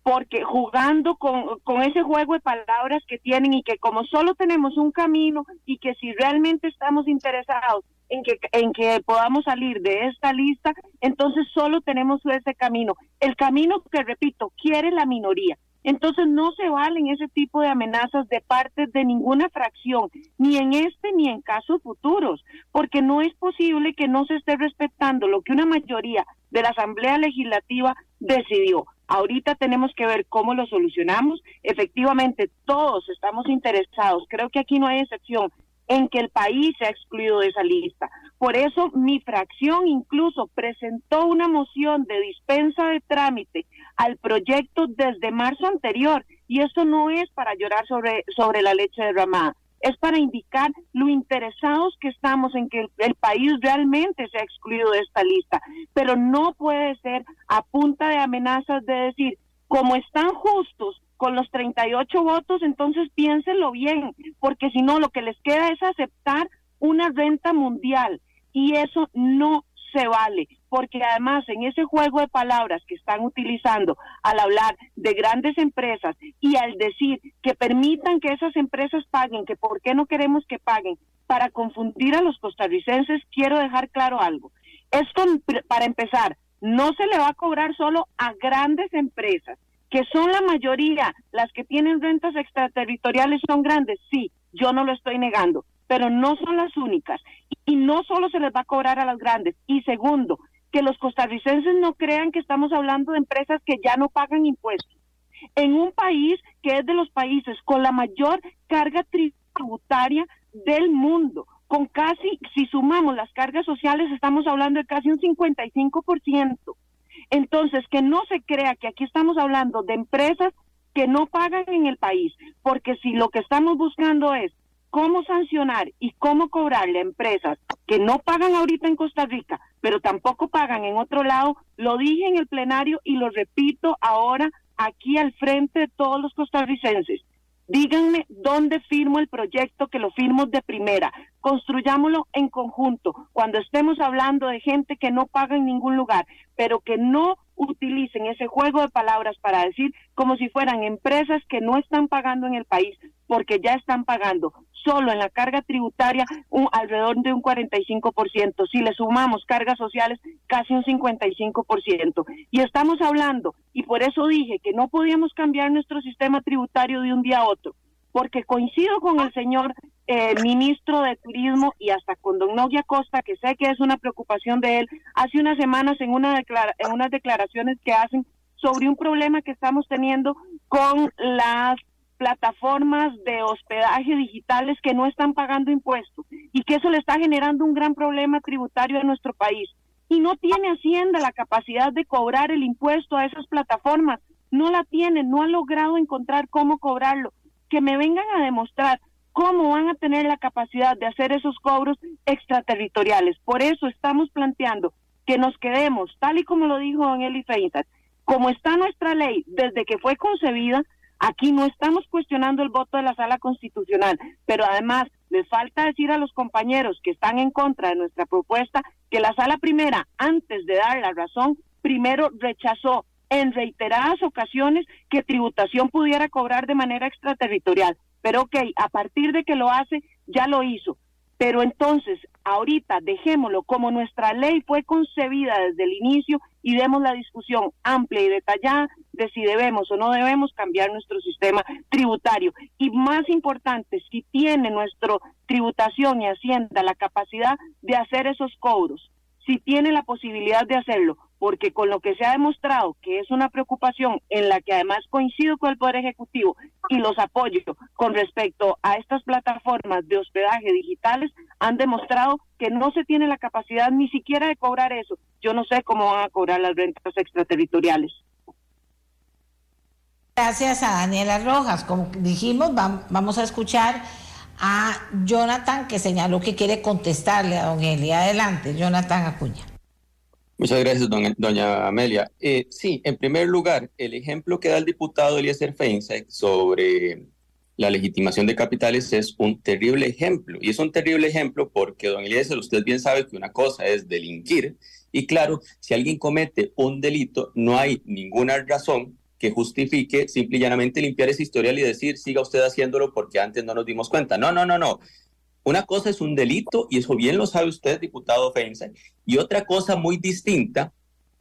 porque jugando con, con, ese juego de palabras que tienen y que como solo tenemos un camino y que si realmente estamos interesados en que, en que podamos salir de esta lista, entonces solo tenemos ese camino. El camino que, repito, quiere la minoría. Entonces no se valen ese tipo de amenazas de parte de ninguna fracción, ni en este ni en casos futuros, porque no es posible que no se esté respetando lo que una mayoría de la Asamblea Legislativa decidió. Ahorita tenemos que ver cómo lo solucionamos. Efectivamente, todos estamos interesados, creo que aquí no hay excepción, en que el país se ha excluido de esa lista. Por eso mi fracción incluso presentó una moción de dispensa de trámite al proyecto desde marzo anterior y eso no es para llorar sobre, sobre la leche derramada es para indicar lo interesados que estamos en que el, país realmente se ha excluido de esta lista, pero no puede ser a punta de amenazas de decir, como están justos con los 38 votos, entonces piénsenlo bien, porque si no, lo que les queda es aceptar una renta mundial y eso no se vale, porque además en ese juego de palabras que están utilizando al hablar de grandes empresas y al decir que permitan que esas empresas paguen, que por qué no queremos que paguen, para confundir a los costarricenses, quiero dejar claro algo. Esto, para empezar, no se le va a cobrar solo a grandes empresas, que son la mayoría, las que tienen rentas extraterritoriales son grandes, sí, yo no lo estoy negando, pero no son las únicas. Y no solo se les va a cobrar a las grandes. Y segundo, que los costarricenses no crean que estamos hablando de empresas que ya no pagan impuestos. En un país que es de los países con la mayor carga tributaria del mundo, con casi, si sumamos las cargas sociales, estamos hablando de casi un 55%. Entonces, que no se crea que aquí estamos hablando de empresas que no pagan en el país, porque si lo que estamos buscando es cómo sancionar y cómo cobrarle a empresas que no pagan ahorita en Costa Rica, pero tampoco pagan en otro lado, lo dije en el plenario y lo repito ahora aquí al frente de todos los costarricenses. Díganme dónde firmo el proyecto, que lo firmo de primera. Construyámoslo en conjunto. Cuando estemos hablando de gente que no paga en ningún lugar, pero que no utilicen ese juego de palabras para decir como si fueran empresas que no están pagando en el país, porque ya están pagando solo en la carga tributaria un, alrededor de un 45%. Si le sumamos cargas sociales, casi un 55%. Y estamos hablando, y por eso dije que no podíamos cambiar nuestro sistema tributario de un día a otro, porque coincido con el señor eh, ministro de Turismo y hasta con don Novia Costa, que sé que es una preocupación de él, hace unas semanas en, una en unas declaraciones que hacen sobre un problema que estamos teniendo con las plataformas de hospedaje digitales que no están pagando impuestos y que eso le está generando un gran problema tributario en nuestro país. Y no tiene Hacienda la capacidad de cobrar el impuesto a esas plataformas. No la tiene, no ha logrado encontrar cómo cobrarlo. Que me vengan a demostrar cómo van a tener la capacidad de hacer esos cobros extraterritoriales. Por eso estamos planteando que nos quedemos, tal y como lo dijo don Eli Feinsack, como está nuestra ley desde que fue concebida, Aquí no estamos cuestionando el voto de la sala constitucional, pero además les falta decir a los compañeros que están en contra de nuestra propuesta que la sala primera, antes de dar la razón, primero rechazó en reiteradas ocasiones que tributación pudiera cobrar de manera extraterritorial. Pero ok, a partir de que lo hace, ya lo hizo. Pero entonces, ahorita dejémoslo como nuestra ley fue concebida desde el inicio y demos la discusión amplia y detallada de si debemos o no debemos cambiar nuestro sistema tributario. Y más importante, si tiene nuestra tributación y Hacienda la capacidad de hacer esos cobros, si tiene la posibilidad de hacerlo, porque con lo que se ha demostrado que es una preocupación en la que además coincido con el Poder Ejecutivo y los apoyo con respecto a estas plataformas de hospedaje digitales, han demostrado que no se tiene la capacidad ni siquiera de cobrar eso. Yo no sé cómo van a cobrar las rentas extraterritoriales. Gracias a Daniela Rojas. Como dijimos, vamos a escuchar a Jonathan que señaló que quiere contestarle a don Eli. Adelante, Jonathan Acuña. Muchas gracias, doña Amelia. Eh, sí, en primer lugar, el ejemplo que da el diputado Eliezer Feinstein sobre la legitimación de capitales es un terrible ejemplo. Y es un terrible ejemplo porque, don Eliezer, usted bien sabe que una cosa es delinquir. Y claro, si alguien comete un delito, no hay ninguna razón que justifique simple y llanamente limpiar ese historial y decir, siga usted haciéndolo porque antes no nos dimos cuenta. No, no, no, no. Una cosa es un delito, y eso bien lo sabe usted, diputado Feinstein, y otra cosa muy distinta,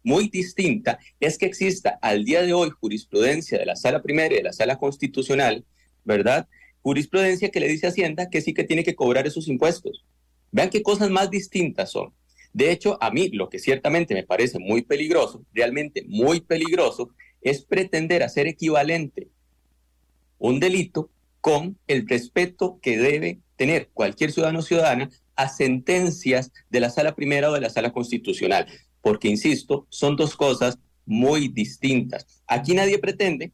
muy distinta, es que exista al día de hoy jurisprudencia de la Sala Primera y de la Sala Constitucional, ¿verdad? Jurisprudencia que le dice a Hacienda que sí que tiene que cobrar esos impuestos. Vean qué cosas más distintas son. De hecho, a mí lo que ciertamente me parece muy peligroso, realmente muy peligroso, es pretender hacer equivalente un delito con el respeto que debe tener cualquier ciudadano o ciudadana a sentencias de la sala primera o de la sala constitucional, porque, insisto, son dos cosas muy distintas. Aquí nadie pretende,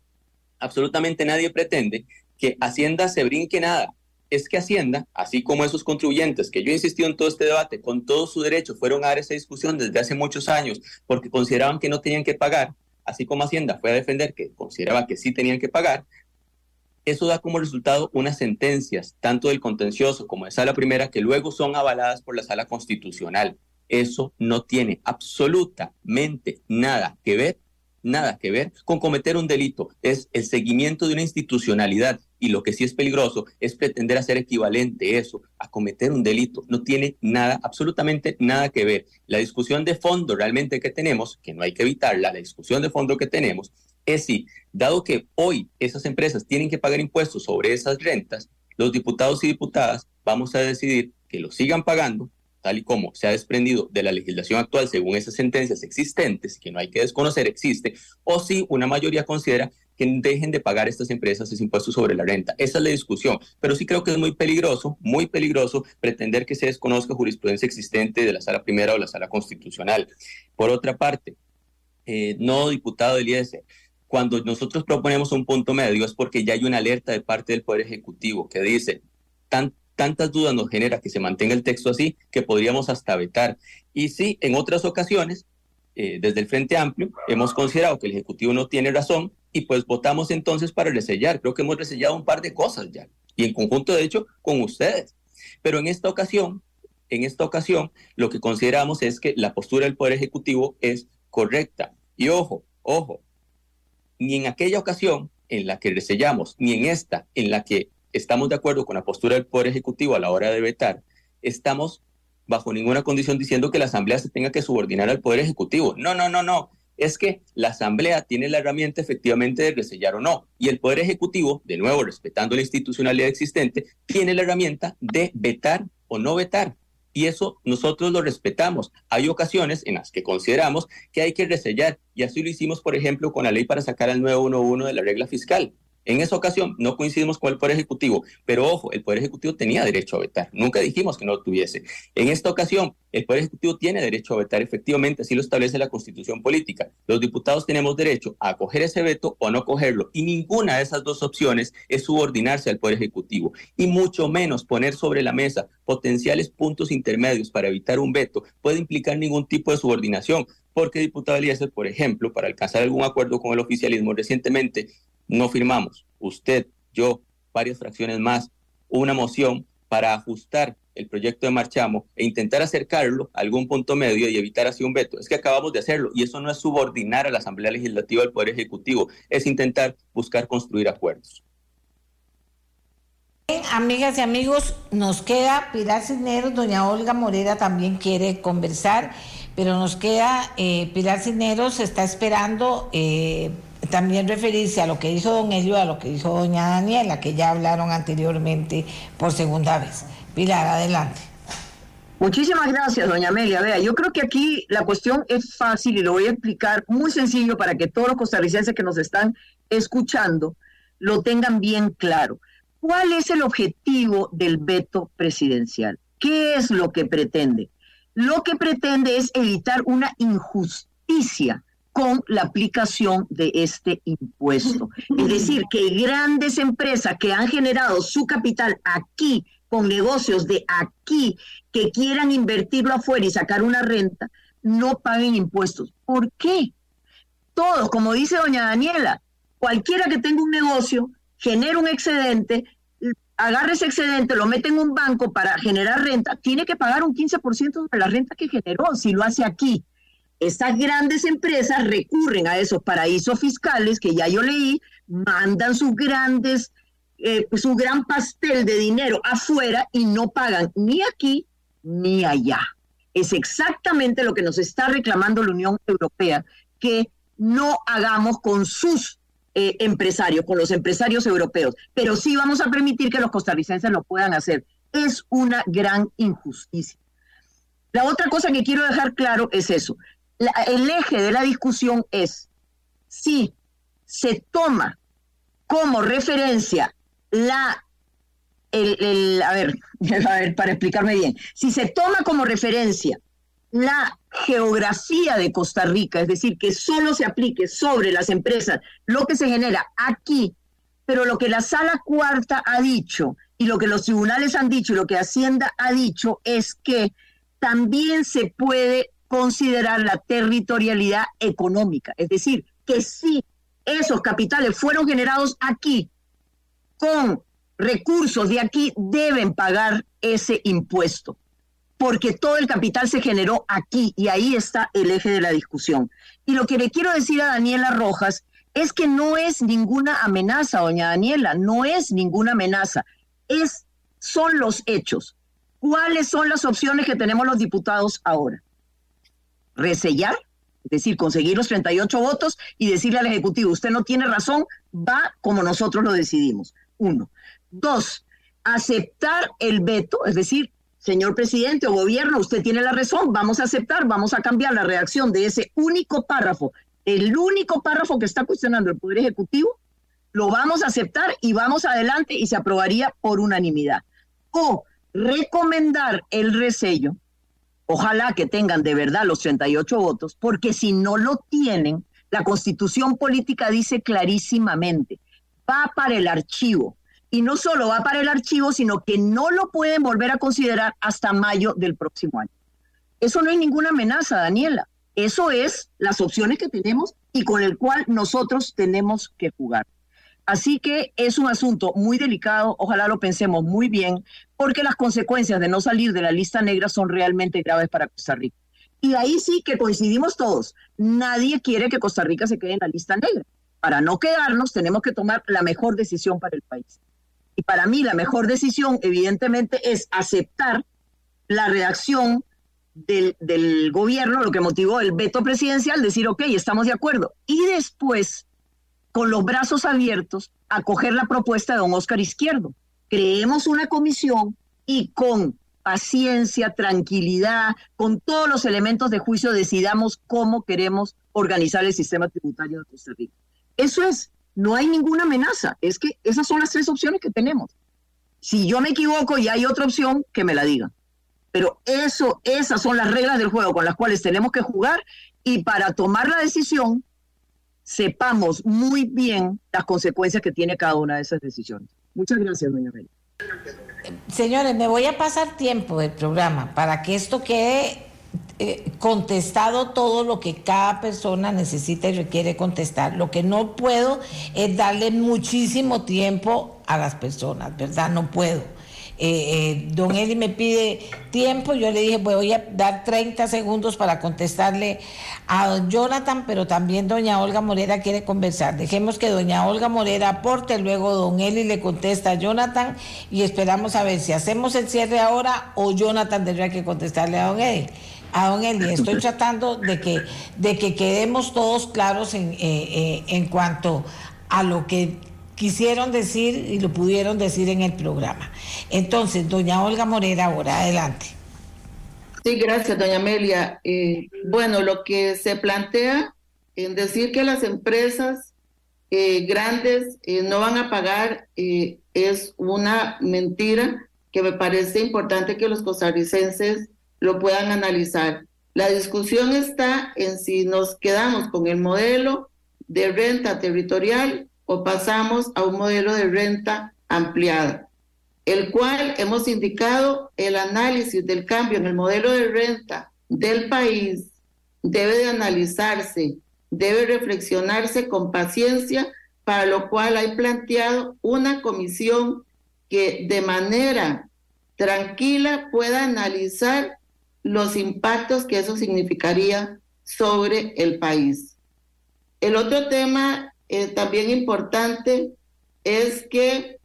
absolutamente nadie pretende, que Hacienda se brinque nada. Es que Hacienda, así como esos contribuyentes que yo he insistido en todo este debate, con todo su derecho, fueron a dar esa discusión desde hace muchos años porque consideraban que no tenían que pagar, así como Hacienda fue a defender que consideraba que sí tenían que pagar, eso da como resultado unas sentencias, tanto del contencioso como de sala primera, que luego son avaladas por la sala constitucional. Eso no tiene absolutamente nada que ver, nada que ver con cometer un delito. Es el seguimiento de una institucionalidad y lo que sí es peligroso es pretender hacer equivalente eso a cometer un delito. No tiene nada, absolutamente nada que ver. La discusión de fondo realmente que tenemos, que no hay que evitarla, la discusión de fondo que tenemos es si, dado que hoy esas empresas tienen que pagar impuestos sobre esas rentas, los diputados y diputadas vamos a decidir que lo sigan pagando, tal y como se ha desprendido de la legislación actual según esas sentencias existentes, que no hay que desconocer existe, o si una mayoría considera que dejen de pagar estas empresas ese impuesto sobre la renta. Esa es la discusión, pero sí creo que es muy peligroso, muy peligroso pretender que se desconozca jurisprudencia existente de la sala primera o la sala constitucional. Por otra parte, eh, no, diputado Eliezer, cuando nosotros proponemos un punto medio es porque ya hay una alerta de parte del Poder Ejecutivo que dice, tantas dudas nos genera que se mantenga el texto así que podríamos hasta vetar. Y sí, en otras ocasiones, eh, desde el Frente Amplio, hemos considerado que el Ejecutivo no tiene razón y pues votamos entonces para resellar. Creo que hemos resellado un par de cosas ya, y en conjunto, de hecho, con ustedes. Pero en esta ocasión, en esta ocasión, lo que consideramos es que la postura del Poder Ejecutivo es correcta. Y ojo, ojo, ni en aquella ocasión en la que resellamos, ni en esta en la que estamos de acuerdo con la postura del Poder Ejecutivo a la hora de vetar, estamos bajo ninguna condición diciendo que la Asamblea se tenga que subordinar al Poder Ejecutivo. No, no, no, no. Es que la Asamblea tiene la herramienta efectivamente de resellar o no. Y el Poder Ejecutivo, de nuevo, respetando la institucionalidad existente, tiene la herramienta de vetar o no vetar y eso nosotros lo respetamos. Hay ocasiones en las que consideramos que hay que resellar y así lo hicimos, por ejemplo, con la ley para sacar al 911 de la regla fiscal. En esa ocasión no coincidimos con el Poder Ejecutivo, pero ojo, el Poder Ejecutivo tenía derecho a vetar, nunca dijimos que no lo tuviese. En esta ocasión, el Poder Ejecutivo tiene derecho a vetar, efectivamente, así lo establece la Constitución Política. Los diputados tenemos derecho a acoger ese veto o no acogerlo, y ninguna de esas dos opciones es subordinarse al Poder Ejecutivo, y mucho menos poner sobre la mesa potenciales puntos intermedios para evitar un veto puede implicar ningún tipo de subordinación, porque diputado Eliezer, por ejemplo, para alcanzar algún acuerdo con el oficialismo recientemente no firmamos, usted, yo, varias fracciones más, una moción para ajustar el proyecto de Marchamo e intentar acercarlo a algún punto medio y evitar así un veto. Es que acabamos de hacerlo y eso no es subordinar a la Asamblea Legislativa del Poder Ejecutivo, es intentar buscar construir acuerdos. Amigas y amigos, nos queda Pilar Cisneros, doña Olga Morera también quiere conversar, pero nos queda eh, Pilar Cisneros, está esperando eh, también referirse a lo que dijo don Elio, a lo que dijo doña Daniela, que ya hablaron anteriormente por segunda vez. Pilar, adelante. Muchísimas gracias, doña Amelia. Vea, yo creo que aquí la cuestión es fácil y lo voy a explicar muy sencillo para que todos los costarricenses que nos están escuchando lo tengan bien claro. ¿Cuál es el objetivo del veto presidencial? ¿Qué es lo que pretende? Lo que pretende es evitar una injusticia con la aplicación de este impuesto. Es decir, que grandes empresas que han generado su capital aquí con negocios de aquí que quieran invertirlo afuera y sacar una renta, no paguen impuestos. ¿Por qué? Todos, como dice doña Daniela, cualquiera que tenga un negocio, genera un excedente, agarre ese excedente, lo mete en un banco para generar renta, tiene que pagar un 15% de la renta que generó si lo hace aquí. Estas grandes empresas recurren a esos paraísos fiscales que ya yo leí, mandan sus grandes eh, su gran pastel de dinero afuera y no pagan ni aquí ni allá. Es exactamente lo que nos está reclamando la Unión Europea, que no hagamos con sus eh, empresarios, con los empresarios europeos, pero sí vamos a permitir que los costarricenses lo puedan hacer. Es una gran injusticia. La otra cosa que quiero dejar claro es eso. El eje de la discusión es si se toma como referencia la, el, a, ver, (laughs) a ver, para explicarme bien, si se toma como referencia la geografía de Costa Rica, es decir, que solo se aplique sobre las empresas lo que se genera aquí, pero lo que la sala cuarta ha dicho y lo que los tribunales han dicho y lo que Hacienda ha dicho es que también se puede considerar la territorialidad económica, es decir, que si esos capitales fueron generados aquí con recursos de aquí deben pagar ese impuesto, porque todo el capital se generó aquí y ahí está el eje de la discusión. Y lo que le quiero decir a Daniela Rojas es que no es ninguna amenaza, doña Daniela, no es ninguna amenaza, es, son los hechos. ¿Cuáles son las opciones que tenemos los diputados ahora? Resellar, es decir, conseguir los 38 votos y decirle al Ejecutivo, usted no tiene razón, va como nosotros lo decidimos uno. Dos, aceptar el veto, es decir, señor presidente o gobierno, usted tiene la razón, vamos a aceptar, vamos a cambiar la redacción de ese único párrafo, el único párrafo que está cuestionando el Poder Ejecutivo, lo vamos a aceptar y vamos adelante y se aprobaría por unanimidad. O recomendar el resello, ojalá que tengan de verdad los 38 votos, porque si no lo tienen, la constitución política dice clarísimamente, va para el archivo. Y no solo va para el archivo, sino que no lo pueden volver a considerar hasta mayo del próximo año. Eso no es ninguna amenaza, Daniela. Eso es las opciones que tenemos y con el cual nosotros tenemos que jugar. Así que es un asunto muy delicado, ojalá lo pensemos muy bien, porque las consecuencias de no salir de la lista negra son realmente graves para Costa Rica. Y ahí sí que coincidimos todos. Nadie quiere que Costa Rica se quede en la lista negra para no quedarnos, tenemos que tomar la mejor decisión para el país. Y para mí la mejor decisión, evidentemente, es aceptar la reacción del, gobierno, lo que motivó el veto presidencial, decir, ok, estamos de acuerdo. Y después, con los brazos abiertos, acoger la propuesta de don Oscar Izquierdo. Creemos una comisión y con paciencia, tranquilidad, con todos los elementos de juicio, decidamos cómo queremos organizar el sistema tributario de Costa Rica. Eso es, no hay ninguna amenaza, es que esas son las tres opciones que tenemos. Si yo me equivoco y hay otra opción, que me la digan. Pero eso, esas son las reglas del juego con las cuales tenemos que jugar y para tomar la decisión, sepamos muy bien las consecuencias que tiene cada una de esas decisiones. Muchas gracias, doña María. Señores, me voy a pasar tiempo del programa para que esto quede eh, contestado todo lo que cada persona necesita y requiere contestar. Lo que no puedo es darle muchísimo tiempo a las personas, ¿verdad? No puedo. Eh, don Eli me pide tiempo, yo le dije, voy a dar 30 segundos para contestarle a don Jonathan, pero también doña Olga Morera quiere conversar. Dejemos que doña Olga Morera aporte, luego don Eli le contesta a Jonathan y esperamos a ver si hacemos el cierre ahora o Jonathan tendrá que contestarle a don Eli a don Eli. Estoy tratando de que, de que quedemos todos claros en, eh, eh, en cuanto a lo que quisieron decir y lo pudieron decir en el programa. Entonces, doña Olga Morera, ahora adelante. Sí, gracias, doña Amelia. Eh, bueno, lo que se plantea en decir que las empresas grandes no van a pagar es una mentira que me parece importante que los costarricenses lo puedan analizar. La discusión está en si nos quedamos con el modelo de renta territorial o pasamos a un modelo de renta ampliada, el cual hemos indicado el análisis del cambio en el modelo de renta del país debe de analizarse, debe reflexionarse con paciencia, para lo cual hay planteado una comisión que de manera tranquila pueda analizar los impactos que eso significaría sobre el país. El otro tema eh, también importante es que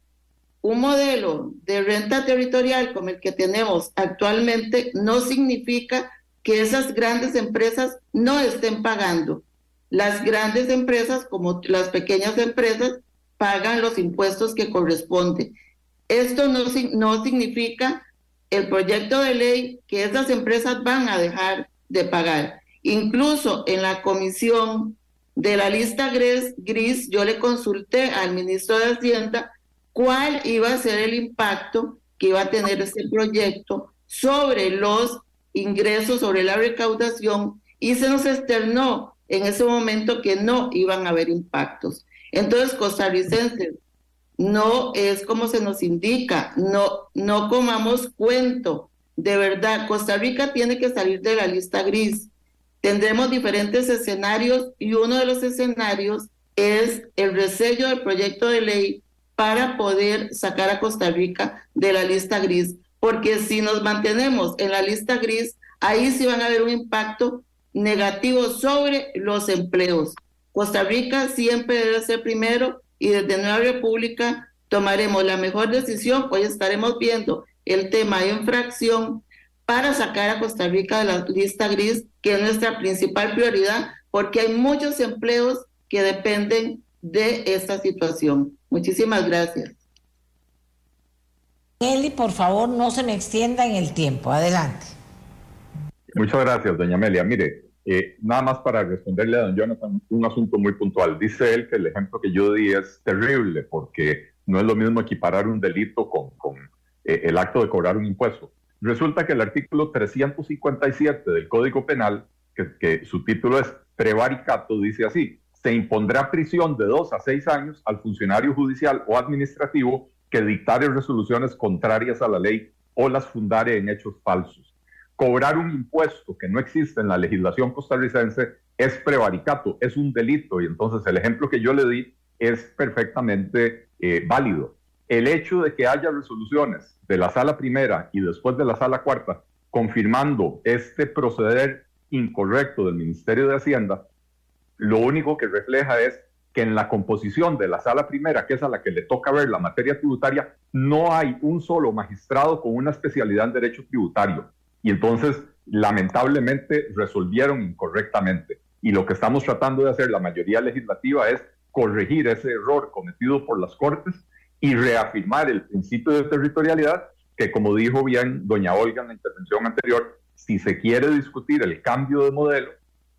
un modelo de renta territorial como el que tenemos actualmente no significa que esas grandes empresas no estén pagando. Las grandes empresas, como las pequeñas empresas, pagan los impuestos que corresponden. Esto no, no significa el proyecto de ley que esas empresas van a dejar de pagar. Incluso en la comisión de la lista gris, gris, yo le consulté al ministro de Hacienda cuál iba a ser el impacto que iba a tener este proyecto sobre los ingresos, sobre la recaudación, y se nos externó en ese momento que no iban a haber impactos. Entonces, costarricenses, no es como se nos indica, no, no comamos cuento. De verdad, Costa Rica tiene que salir de la lista gris. Tendremos diferentes escenarios y uno de los escenarios es el resello del proyecto de ley para poder sacar a Costa Rica de la lista gris. Porque si nos mantenemos en la lista gris, ahí sí van a haber un impacto negativo sobre los empleos. Costa Rica siempre debe ser primero y desde Nueva República tomaremos la mejor decisión. Hoy estaremos viendo el tema de infracción para sacar a Costa Rica de la lista gris, que es nuestra principal prioridad, porque hay muchos empleos que dependen de esta situación. Muchísimas gracias. Eli, por favor, no se me extienda en el tiempo. Adelante. Muchas gracias, doña Amelia. Mire, eh, nada más para responderle a don Jonathan, un asunto muy puntual. Dice él que el ejemplo que yo di es terrible porque no es lo mismo equiparar un delito con, eh, el acto de cobrar un impuesto. Resulta que el artículo 357 del Código Penal, que, su título es prevaricato, dice así, se impondrá prisión de dos a seis años al funcionario judicial o administrativo que dictare resoluciones contrarias a la ley o las fundare en hechos falsos cobrar un impuesto que no existe en la legislación costarricense es prevaricato, es un delito y entonces el ejemplo que yo le di es perfectamente eh, válido. El hecho de que haya resoluciones de la sala primera y después de la sala cuarta confirmando este proceder incorrecto del Ministerio de Hacienda, lo único que refleja es que en la composición de la sala primera, que es a la que le toca ver la materia tributaria, no hay un solo magistrado con una especialidad en derecho tributario y entonces lamentablemente resolvieron incorrectamente. Y lo que estamos tratando de hacer la mayoría legislativa es corregir ese error cometido por las Cortes y reafirmar el principio de territorialidad que, como dijo bien doña Olga en la intervención anterior, si se quiere discutir el cambio de modelo,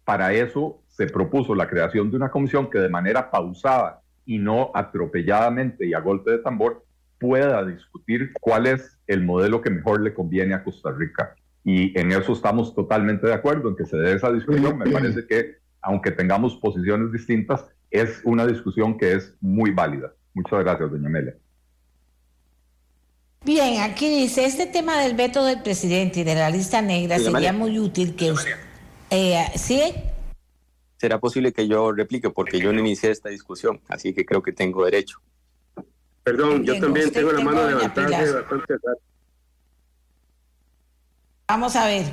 para eso se propuso la creación de una comisión que de manera pausada y no atropelladamente y a golpe de tambor pueda discutir cuál es el modelo que mejor le conviene a Costa Rica y en eso estamos totalmente de acuerdo, en que se dé esa discusión. Me parece que, aunque tengamos posiciones distintas, es una discusión que es muy válida. Muchas gracias, doña Amelia. Bien, aquí dice, este tema del veto del presidente y de la lista negra sería muy útil que... Eh, ¿Sí? Será posible que yo replique porque yo no inicié esta discusión, así que creo que tengo derecho. Perdón, yo también tengo la mano levantada bastante Vamos a ver.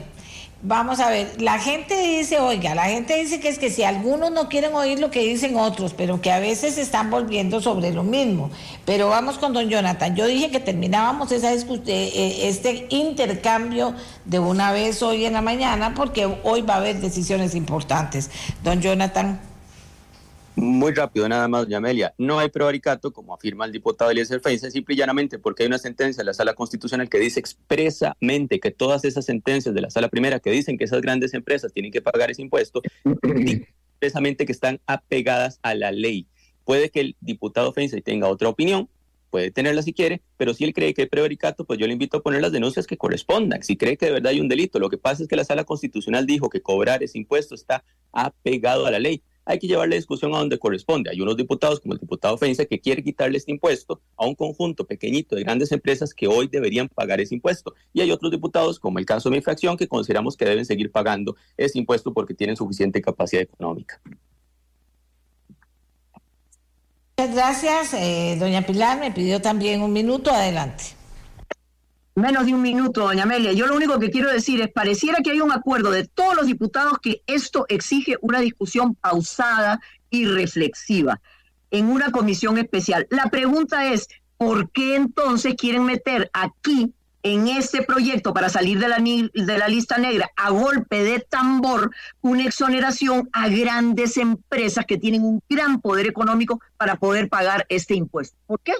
Vamos a ver, la gente dice, oiga, la gente dice que es que si algunos no quieren oír lo que dicen otros, pero que a veces están volviendo sobre lo mismo. Pero vamos con don Jonathan. Yo dije que terminábamos esa eh, eh, este intercambio de una vez hoy en la mañana, porque hoy va a haber decisiones importantes. Don Jonathan. Muy rápido, nada más, doña Amelia. No hay prevaricato, como afirma el diputado Eliezer Feinstein, simple y llanamente porque hay una sentencia de la Sala Constitucional que dice expresamente que todas esas sentencias de la Sala Primera que dicen que esas grandes empresas tienen que pagar ese impuesto, expresamente que están apegadas a la ley. Puede que el diputado Feinstein tenga otra opinión, puede tenerla si quiere, pero si él cree que hay prevaricato, pues yo le invito a poner las denuncias que correspondan. Si cree que de verdad hay un delito, lo que pasa es que la Sala Constitucional dijo que cobrar ese impuesto está apegado a la ley hay que llevar la discusión a donde corresponde. Hay unos diputados, como el diputado Feinstein, que quiere quitarle este impuesto a un conjunto pequeñito de grandes empresas que hoy deberían pagar ese impuesto. Y hay otros diputados, como el caso de mi fracción, que consideramos que deben seguir pagando ese impuesto porque tienen suficiente capacidad económica. Muchas gracias. Eh, doña Pilar me pidió también un minuto. Adelante. Menos de un minuto, doña Amelia. Yo lo único que quiero decir es, pareciera que hay un acuerdo de todos los diputados que esto exige una discusión pausada y reflexiva en una comisión especial. La pregunta es, ¿por qué entonces quieren meter aquí, en este proyecto, para salir de la, de la lista negra, a golpe de tambor, una exoneración a grandes empresas que tienen un gran poder económico para poder pagar este impuesto? ¿Por qué?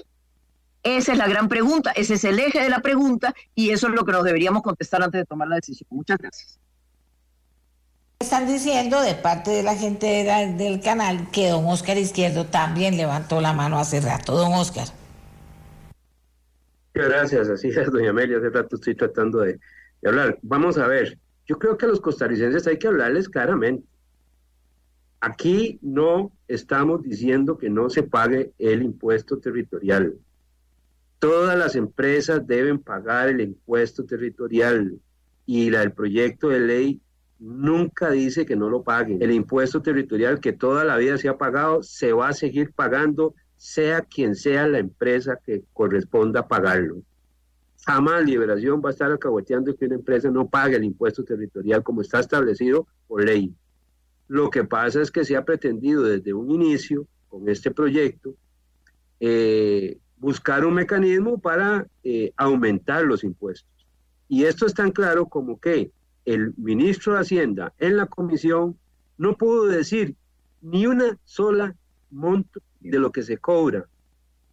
Esa es la gran pregunta, ese es el eje de la pregunta y eso es lo que nos deberíamos contestar antes de tomar la decisión. Muchas gracias. Están diciendo de parte de la gente del canal que don Oscar Izquierdo también levantó la mano hace rato. Don Oscar. Gracias, así es, doña Amelia, hace rato estoy tratando de, de hablar. Vamos a ver, yo creo que a los costarricenses hay que hablarles claramente. Aquí no estamos diciendo que no se pague el impuesto territorial. Todas las empresas deben pagar el impuesto territorial y el proyecto de ley nunca dice que no lo paguen. El impuesto territorial que toda la vida se ha pagado se va a seguir pagando, sea quien sea la empresa que corresponda pagarlo. Jamás Liberación va a estar alcahueteando que una empresa no pague el impuesto territorial como está establecido por ley. Lo que pasa es que se ha pretendido desde un inicio con este proyecto eh, buscar un mecanismo para eh, aumentar los impuestos. Y esto es tan claro como que el ministro de Hacienda en la comisión no pudo decir ni una sola monto de lo que se cobra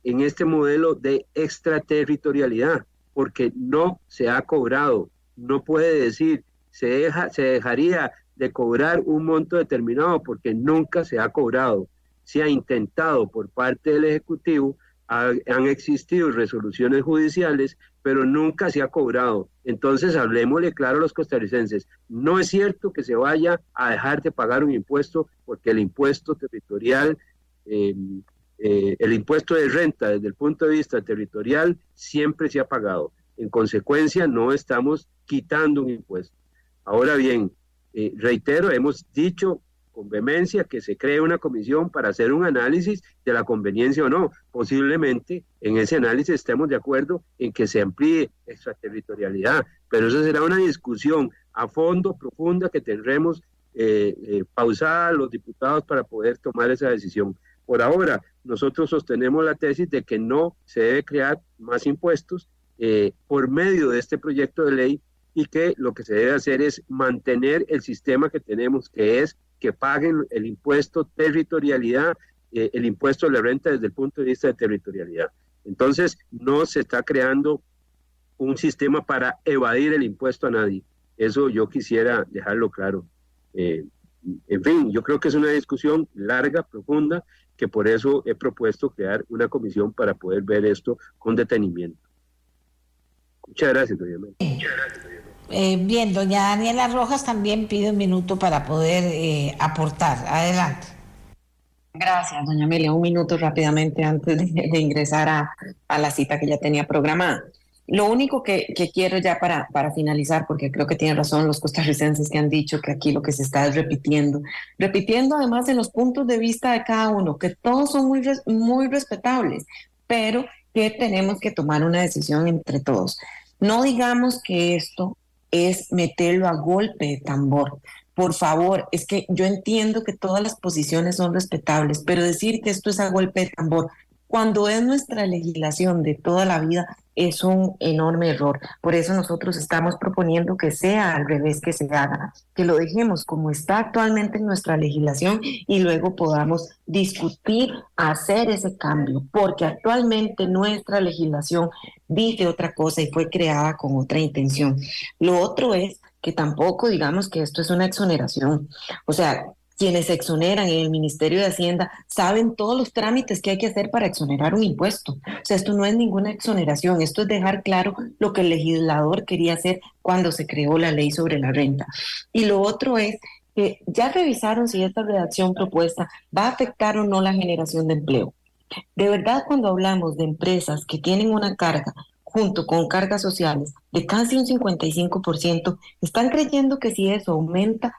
en este modelo de extraterritorialidad, porque no se ha cobrado. No puede decir, se, deja, se dejaría de cobrar un monto determinado porque nunca se ha cobrado. Se ha intentado por parte del Ejecutivo han existido resoluciones judiciales, pero nunca se ha cobrado. Entonces, hablemosle claro a los costarricenses, no es cierto que se vaya a dejar de pagar un impuesto, porque el impuesto territorial, em, eh, el impuesto de renta desde el punto de vista territorial siempre se ha pagado. En consecuencia, no estamos quitando un impuesto. Ahora bien, eh, reitero, hemos dicho con vehemencia que se cree una comisión para hacer un análisis de la conveniencia o no. Posiblemente en ese análisis estemos de acuerdo en que se amplíe extraterritorialidad, pero eso será una discusión a fondo, profunda, que tendremos eh, eh, pausada los diputados para poder tomar esa decisión. Por ahora, nosotros sostenemos la tesis de que no se debe crear más impuestos eh, por medio de este proyecto de ley y que lo que se debe hacer es mantener el sistema que tenemos, que es que paguen el impuesto territorialidad, eh, el impuesto de la renta desde el punto de vista de territorialidad. Entonces, no se está creando un sistema para evadir el impuesto a nadie. Eso yo quisiera dejarlo claro. Eh, en fin, yo creo que es una discusión larga, profunda, que por eso he propuesto crear una comisión para poder ver esto con detenimiento. Muchas gracias, doña Muchas gracias, eh, bien, doña Daniela Rojas también pide un minuto para poder eh, aportar. Adelante. Gracias, doña Amelia. Un minuto rápidamente antes de, ingresar a, la cita que ya tenía programada. Lo único que, quiero ya para, para finalizar, porque creo que tienen razón los costarricenses que han dicho que aquí lo que se está es repitiendo, repitiendo además de los puntos de vista de cada uno, que todos son muy, muy respetables, pero que tenemos que tomar una decisión entre todos. No digamos que esto es meterlo a golpe de tambor. Por favor, es que yo entiendo que todas las posiciones son respetables, pero decir que esto es a golpe de tambor, cuando es nuestra legislación de toda la vida, es un enorme error. Por eso nosotros estamos proponiendo que sea al revés que se haga, que lo dejemos como está actualmente en nuestra legislación y luego podamos discutir, hacer ese cambio, porque actualmente nuestra legislación dice otra cosa y fue creada con otra intención. Lo otro es que tampoco digamos que esto es una exoneración. O sea, quienes exoneran en el Ministerio de Hacienda saben todos los trámites que hay que hacer para exonerar un impuesto. O sea, esto no es ninguna exoneración, esto es dejar claro lo que el legislador quería hacer cuando se creó la ley sobre la renta. Y lo otro es que ya revisaron si esta redacción propuesta va a afectar o no la generación de empleo. De verdad, cuando hablamos de empresas que tienen una carga junto con cargas sociales de casi un 55%, están creyendo que si eso aumenta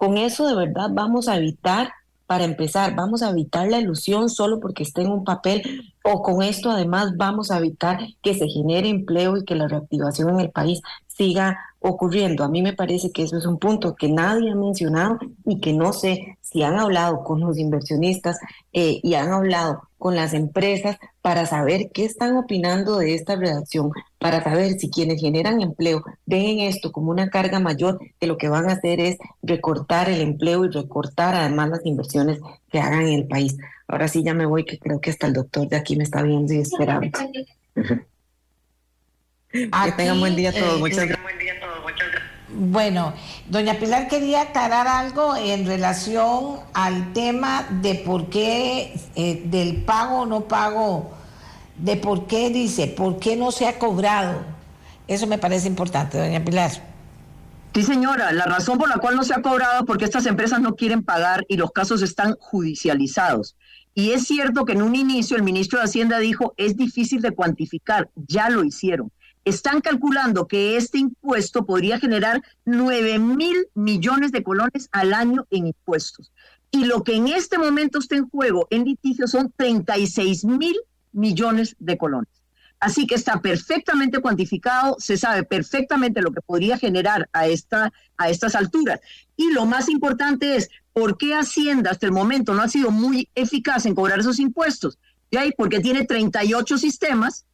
con eso de verdad vamos a evitar, para empezar, vamos a evitar la ilusión solo porque esté en un papel o con esto además vamos a evitar que se genere empleo y que la reactivación en el país siga ocurriendo. A mí me parece que eso es un punto que nadie ha mencionado y que no sé si han hablado con los inversionistas eh, y han hablado con las empresas para saber qué están opinando de esta redacción, para saber si quienes generan empleo ven esto como una carga mayor, que lo que van a hacer es recortar el empleo y recortar además las inversiones que hagan en el país. Ahora sí ya me voy, que creo que hasta el doctor de aquí me está viendo y esperando. (laughs) que tengan buen día todos. Muchas gracias. Bueno, doña Pilar quería aclarar algo en relación al tema de por qué eh, del pago o no pago, de por qué dice, por qué no se ha cobrado. Eso me parece importante, doña Pilar. Sí, señora, la razón por la cual no se ha cobrado es porque estas empresas no quieren pagar y los casos están judicializados. Y es cierto que en un inicio el ministro de Hacienda dijo, es difícil de cuantificar, ya lo hicieron están calculando que este impuesto podría generar 9 mil millones de colones al año en impuestos. Y lo que en este momento está en juego en litigio son 36 mil millones de colones. Así que está perfectamente cuantificado, se sabe perfectamente lo que podría generar a, esta, a estas alturas. Y lo más importante es, ¿por qué Hacienda hasta el momento no ha sido muy eficaz en cobrar esos impuestos? ¿Ya? Porque tiene 38 sistemas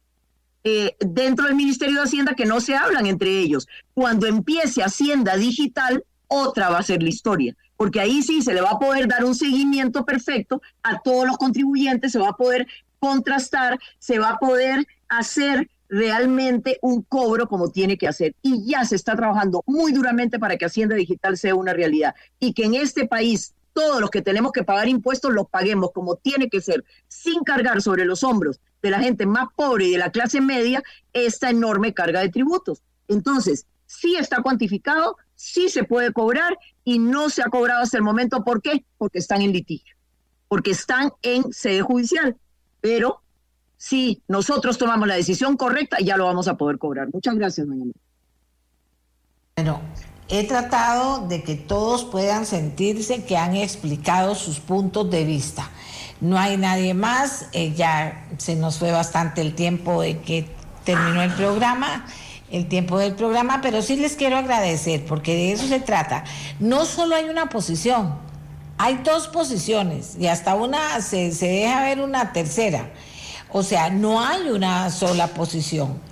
eh, dentro del Ministerio de Hacienda que no se hablan entre ellos. Cuando empiece Hacienda Digital, otra va a ser la historia, porque ahí sí se le va a poder dar un seguimiento perfecto a todos los contribuyentes, se va a poder contrastar, se va a poder hacer realmente un cobro como tiene que hacer. Y ya se está trabajando muy duramente para que Hacienda Digital sea una realidad y que en este país todos los que tenemos que pagar impuestos los paguemos como tiene que ser, sin cargar sobre los hombros de la gente más pobre y de la clase media esta enorme carga de tributos. Entonces, sí está cuantificado, sí se puede cobrar y no se ha cobrado hasta el momento. ¿Por qué? Porque están en litigio, porque están en sede judicial. Pero si nosotros tomamos la decisión correcta, ya lo vamos a poder cobrar. Muchas gracias, doña Bueno, he tratado de que todos puedan sentirse que han explicado sus puntos de vista. No hay nadie más, eh, ya se nos fue bastante el tiempo de que terminó el programa, el tiempo del programa, pero sí les quiero agradecer porque de eso se trata. No solo hay una posición, hay dos posiciones y hasta una se, se deja ver una tercera. O sea, no hay una sola posición.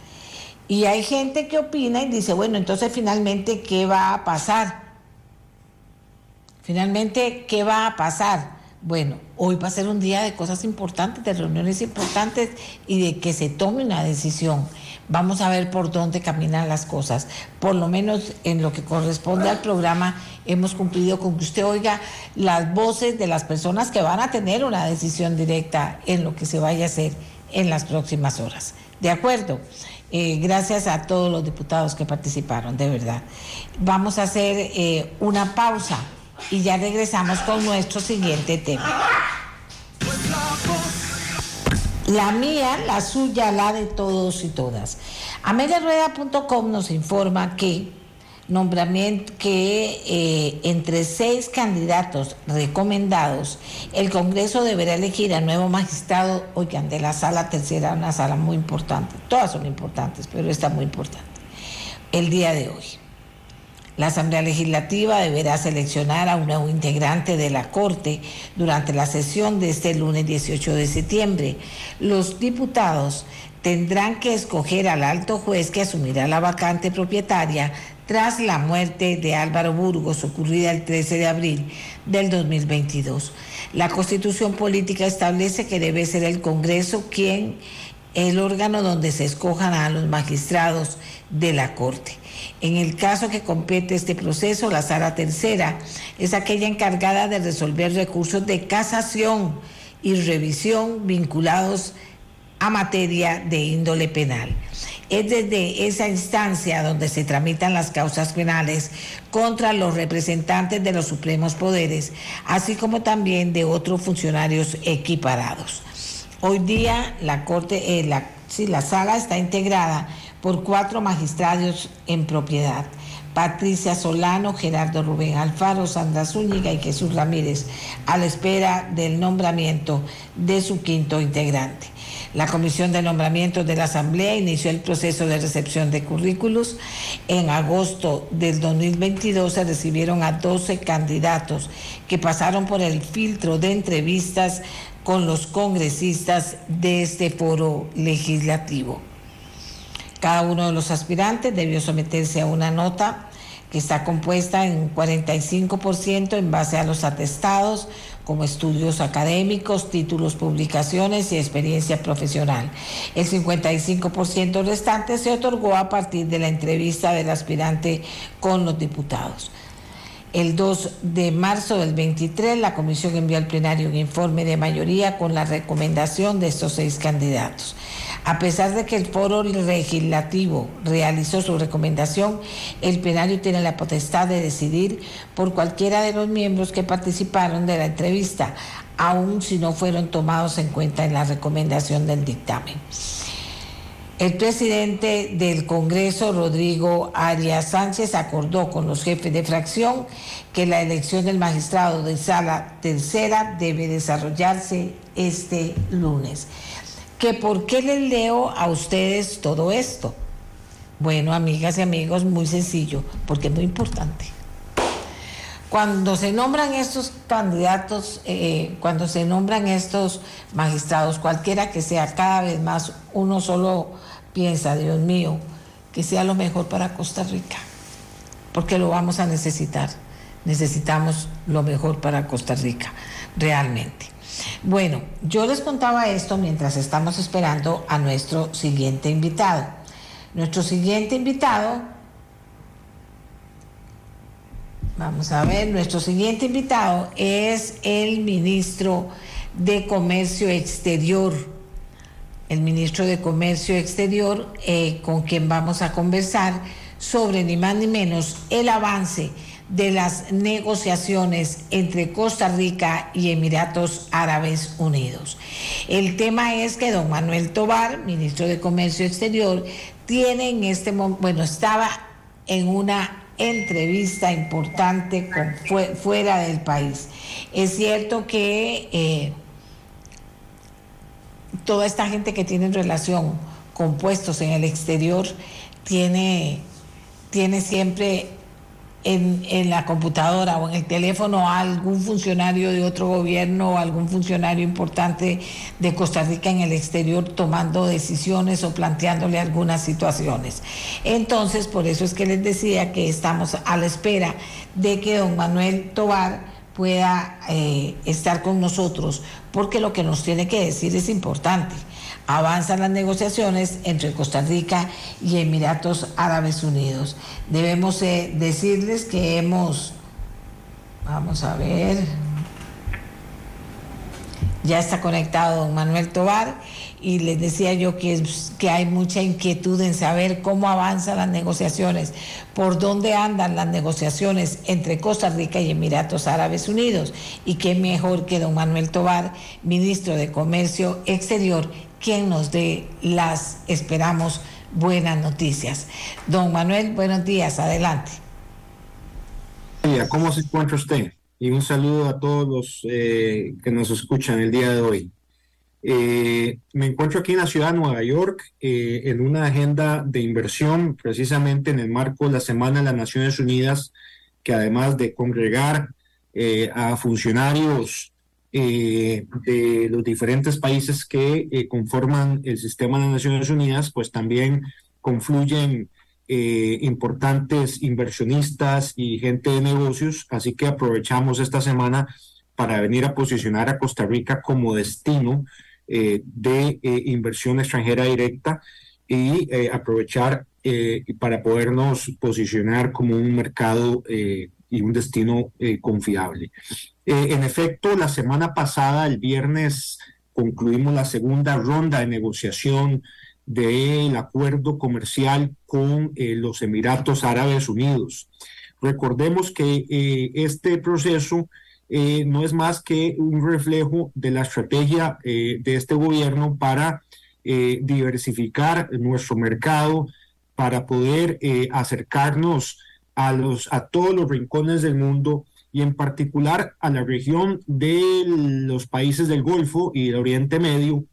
Y hay gente que opina y dice, bueno, entonces finalmente, ¿qué va a pasar? Finalmente, ¿qué va a pasar? Bueno, hoy va a ser un día de cosas importantes, de reuniones importantes y de que se tome una decisión. Vamos a ver por dónde caminan las cosas. Por lo menos en lo que corresponde al programa, hemos cumplido con que usted oiga las voces de las personas que van a tener una decisión directa en lo que se vaya a hacer en las próximas horas. ¿De acuerdo? Eh, gracias a todos los diputados que participaron, de verdad. Vamos a hacer eh, una pausa y ya regresamos con nuestro siguiente tema. La mía, la suya, la de todos y todas. AmeliaRueda.com nos informa que nombramiento que eh, entre seis candidatos recomendados, el Congreso deberá elegir a nuevo magistrado, oigan, de la sala tercera, una sala muy importante, todas son importantes, pero esta muy importante, el día de hoy. La Asamblea Legislativa deberá seleccionar a un nuevo integrante de la Corte durante la sesión de este lunes 18 de septiembre. Los diputados tendrán que escoger al alto juez que asumirá la vacante propietaria tras la muerte de Álvaro Burgos ocurrida el 13 de abril del 2022. La constitución política establece que debe ser el Congreso quien el órgano donde se escojan a los magistrados de la Corte. En el caso que compete este proceso, la sala tercera es aquella encargada de resolver recursos de casación y revisión vinculados a materia de índole penal. Es desde esa instancia donde se tramitan las causas penales contra los representantes de los supremos poderes, así como también de otros funcionarios equiparados. Hoy día la Corte, eh, la, la sala está integrada por cuatro magistrados en propiedad. Patricia Solano, Gerardo Rubén Alfaro, Sandra Zúñiga y Jesús Ramírez, a la espera del nombramiento de su quinto integrante. La Comisión de Nombramientos de la Asamblea inició el proceso de recepción de currículos. En agosto del 2022 se recibieron a 12 candidatos que pasaron por el filtro de entrevistas con los congresistas de este foro legislativo. Cada uno de los aspirantes debió someterse a una nota que está compuesta en 45% en base a los atestados, como estudios académicos, títulos, publicaciones y experiencia profesional. El 55% restante se otorgó a partir de la entrevista del aspirante con los diputados. El 2 de marzo del 23, la comisión envió al plenario un informe de mayoría con la recomendación de estos seis candidatos. A pesar de que el foro legislativo realizó su recomendación, el plenario tiene la potestad de decidir por cualquiera de los miembros que participaron de la entrevista, aun si no fueron tomados en cuenta en la recomendación del dictamen. El presidente del Congreso, Rodrigo Arias Sánchez, acordó con los jefes de fracción que la elección del magistrado de sala tercera debe desarrollarse este lunes que por qué les leo a ustedes todo esto. Bueno, amigas y amigos, muy sencillo, porque es muy importante. Cuando se nombran estos candidatos, eh, cuando se nombran estos magistrados, cualquiera que sea, cada vez más uno solo piensa, Dios mío, que sea lo mejor para Costa Rica, porque lo vamos a necesitar. Necesitamos lo mejor para Costa Rica, realmente. Bueno, yo les contaba esto mientras estamos esperando a nuestro siguiente invitado. Nuestro siguiente invitado, vamos a ver, nuestro siguiente invitado es el ministro de Comercio Exterior, el ministro de Comercio Exterior, eh, con quien vamos a conversar sobre ni más ni menos el avance de las negociaciones entre Costa Rica y Emiratos Árabes Unidos. El tema es que don Manuel Tobar, ministro de Comercio Exterior, tiene en este momento, bueno, estaba en una entrevista importante fuera del país. Es cierto que eh, toda esta gente que tiene relación con puestos en el exterior tiene, tiene siempre en, la computadora o en el teléfono a algún funcionario de otro gobierno o algún funcionario importante de Costa Rica en el exterior tomando decisiones o planteándole algunas situaciones. Entonces, por eso es que les decía que estamos a la espera de que don Manuel Tobar pueda eh, estar con nosotros, porque lo que nos tiene que decir es importante avanzan las negociaciones entre Costa Rica y Emiratos Árabes Unidos. Debemos eh, decirles que hemos, vamos a ver, ya está conectado don Manuel Tobar y les decía yo que, que hay mucha inquietud en saber cómo avanzan las negociaciones, por dónde andan las negociaciones entre Costa Rica y Emiratos Árabes Unidos y qué mejor que don Manuel Tobar, ministro de Comercio Exterior, quien nos dé las, esperamos, buenas noticias. Don Manuel, buenos días, adelante. ¿cómo se encuentra usted? Y un saludo a todos los eh, que nos escuchan el día de hoy. Eh, me encuentro aquí en la ciudad de Nueva York eh, en una agenda de inversión, precisamente en el marco de la Semana de las Naciones Unidas, que además de congregar a funcionarios de los diferentes países que conforman el sistema de Naciones Unidas, pues también confluyen eh, importantes inversionistas y gente de negocios, así que aprovechamos esta semana para venir a posicionar a Costa Rica como destino eh, de eh, inversión extranjera directa y aprovechar para podernos posicionar como un mercado y un destino confiable. En efecto, la semana pasada, el viernes, concluimos la segunda ronda de negociación del acuerdo comercial con eh, los Emiratos Árabes Unidos. Recordemos que eh, este proceso eh, no es más que un reflejo de la estrategia de este gobierno para diversificar nuestro mercado, para poder acercarnos a, los, a todos los rincones del mundo y en particular a la región de los países del Golfo y del Oriente Medio,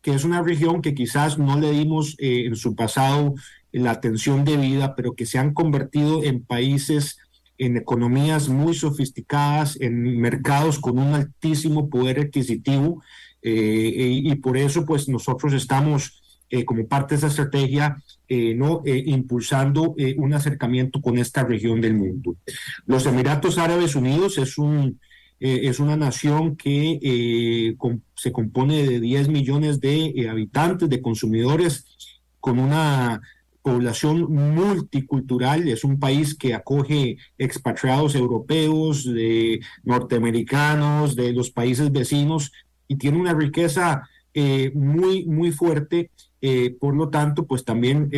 que es una región que quizás no le dimos eh, en su pasado la atención debida, pero que se han convertido en países, en economías muy sofisticadas, en mercados con un altísimo poder adquisitivo, eh, y, por eso pues nosotros estamos eh, como parte de esa estrategia ¿no? impulsando un acercamiento con esta región del mundo. Los Emiratos Árabes Unidos es un eh, es una nación que eh, se compone de 10 millones de eh, habitantes, de consumidores, con una población multicultural, es un país que acoge expatriados europeos, de norteamericanos, de los países vecinos, y tiene una riqueza muy, muy fuerte. Por lo tanto, pues también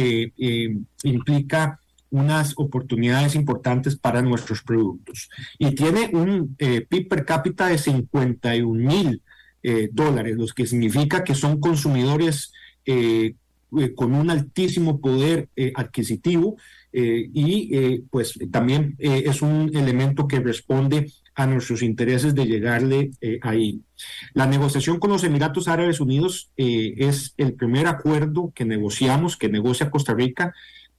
implica unas oportunidades importantes para nuestros productos. Y tiene un eh, PIB per cápita de 51 mil eh, dólares, lo que significa que son consumidores eh, con un altísimo poder adquisitivo y pues también es un elemento que responde a nuestros intereses de llegarle ahí. La negociación con los Emiratos Árabes Unidos es el primer acuerdo que negociamos, que negocia Costa Rica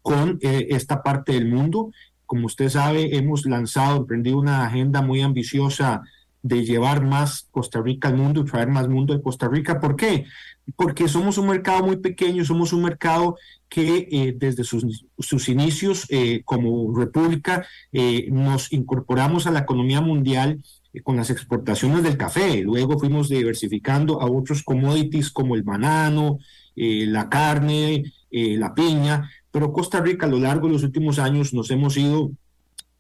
con eh, esta parte del mundo. Como usted sabe, hemos lanzado, emprendido una agenda muy ambiciosa de llevar más Costa Rica al mundo y traer más mundo de Costa Rica. ¿Por qué? Porque somos un mercado muy pequeño, somos un mercado que eh, desde sus, sus inicios eh, como república nos incorporamos a la economía mundial con las exportaciones del café. Luego fuimos diversificando a otros commodities como el banano, la carne, la piña, pero Costa Rica a lo largo de los últimos años nos hemos ido,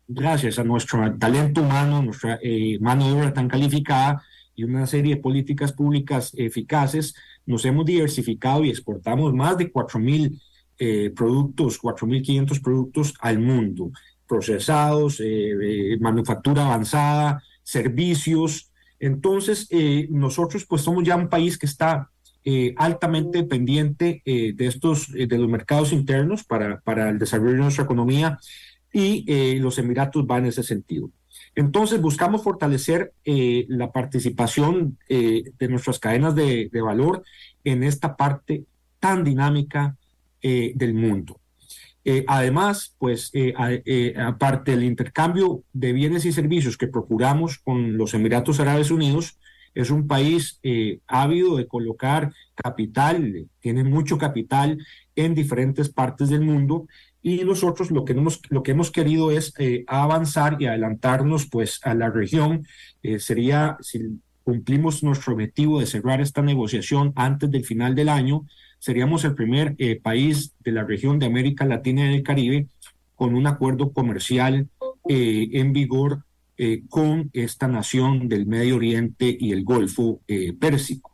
gracias a nuestro talento humano, nuestra eh, mano de obra tan calificada y una serie de políticas públicas eficaces, nos hemos diversificado y exportamos más de 4.000 eh, productos, 4.500 productos al mundo, procesados, eh, manufactura avanzada, servicios. Entonces, nosotros pues somos ya un país que está eh, altamente dependiente eh, de estos, eh, de los mercados internos para, para el desarrollo de nuestra economía y los Emiratos van en ese sentido. Entonces buscamos fortalecer la participación de nuestras cadenas de, valor en esta parte tan dinámica del mundo. además, pues aparte del intercambio de bienes y servicios que procuramos con los Emiratos Árabes Unidos, es un país eh, ávido de colocar capital, tiene mucho capital en diferentes partes del mundo y nosotros lo que hemos, lo que hemos querido es eh, avanzar y adelantarnos pues a la región. Eh, sería, si cumplimos nuestro objetivo de cerrar esta negociación antes del final del año, seríamos el primer país de la región de América Latina y del Caribe con un acuerdo comercial en vigor eh, con esta nación del Medio Oriente y el Golfo eh, Pérsico.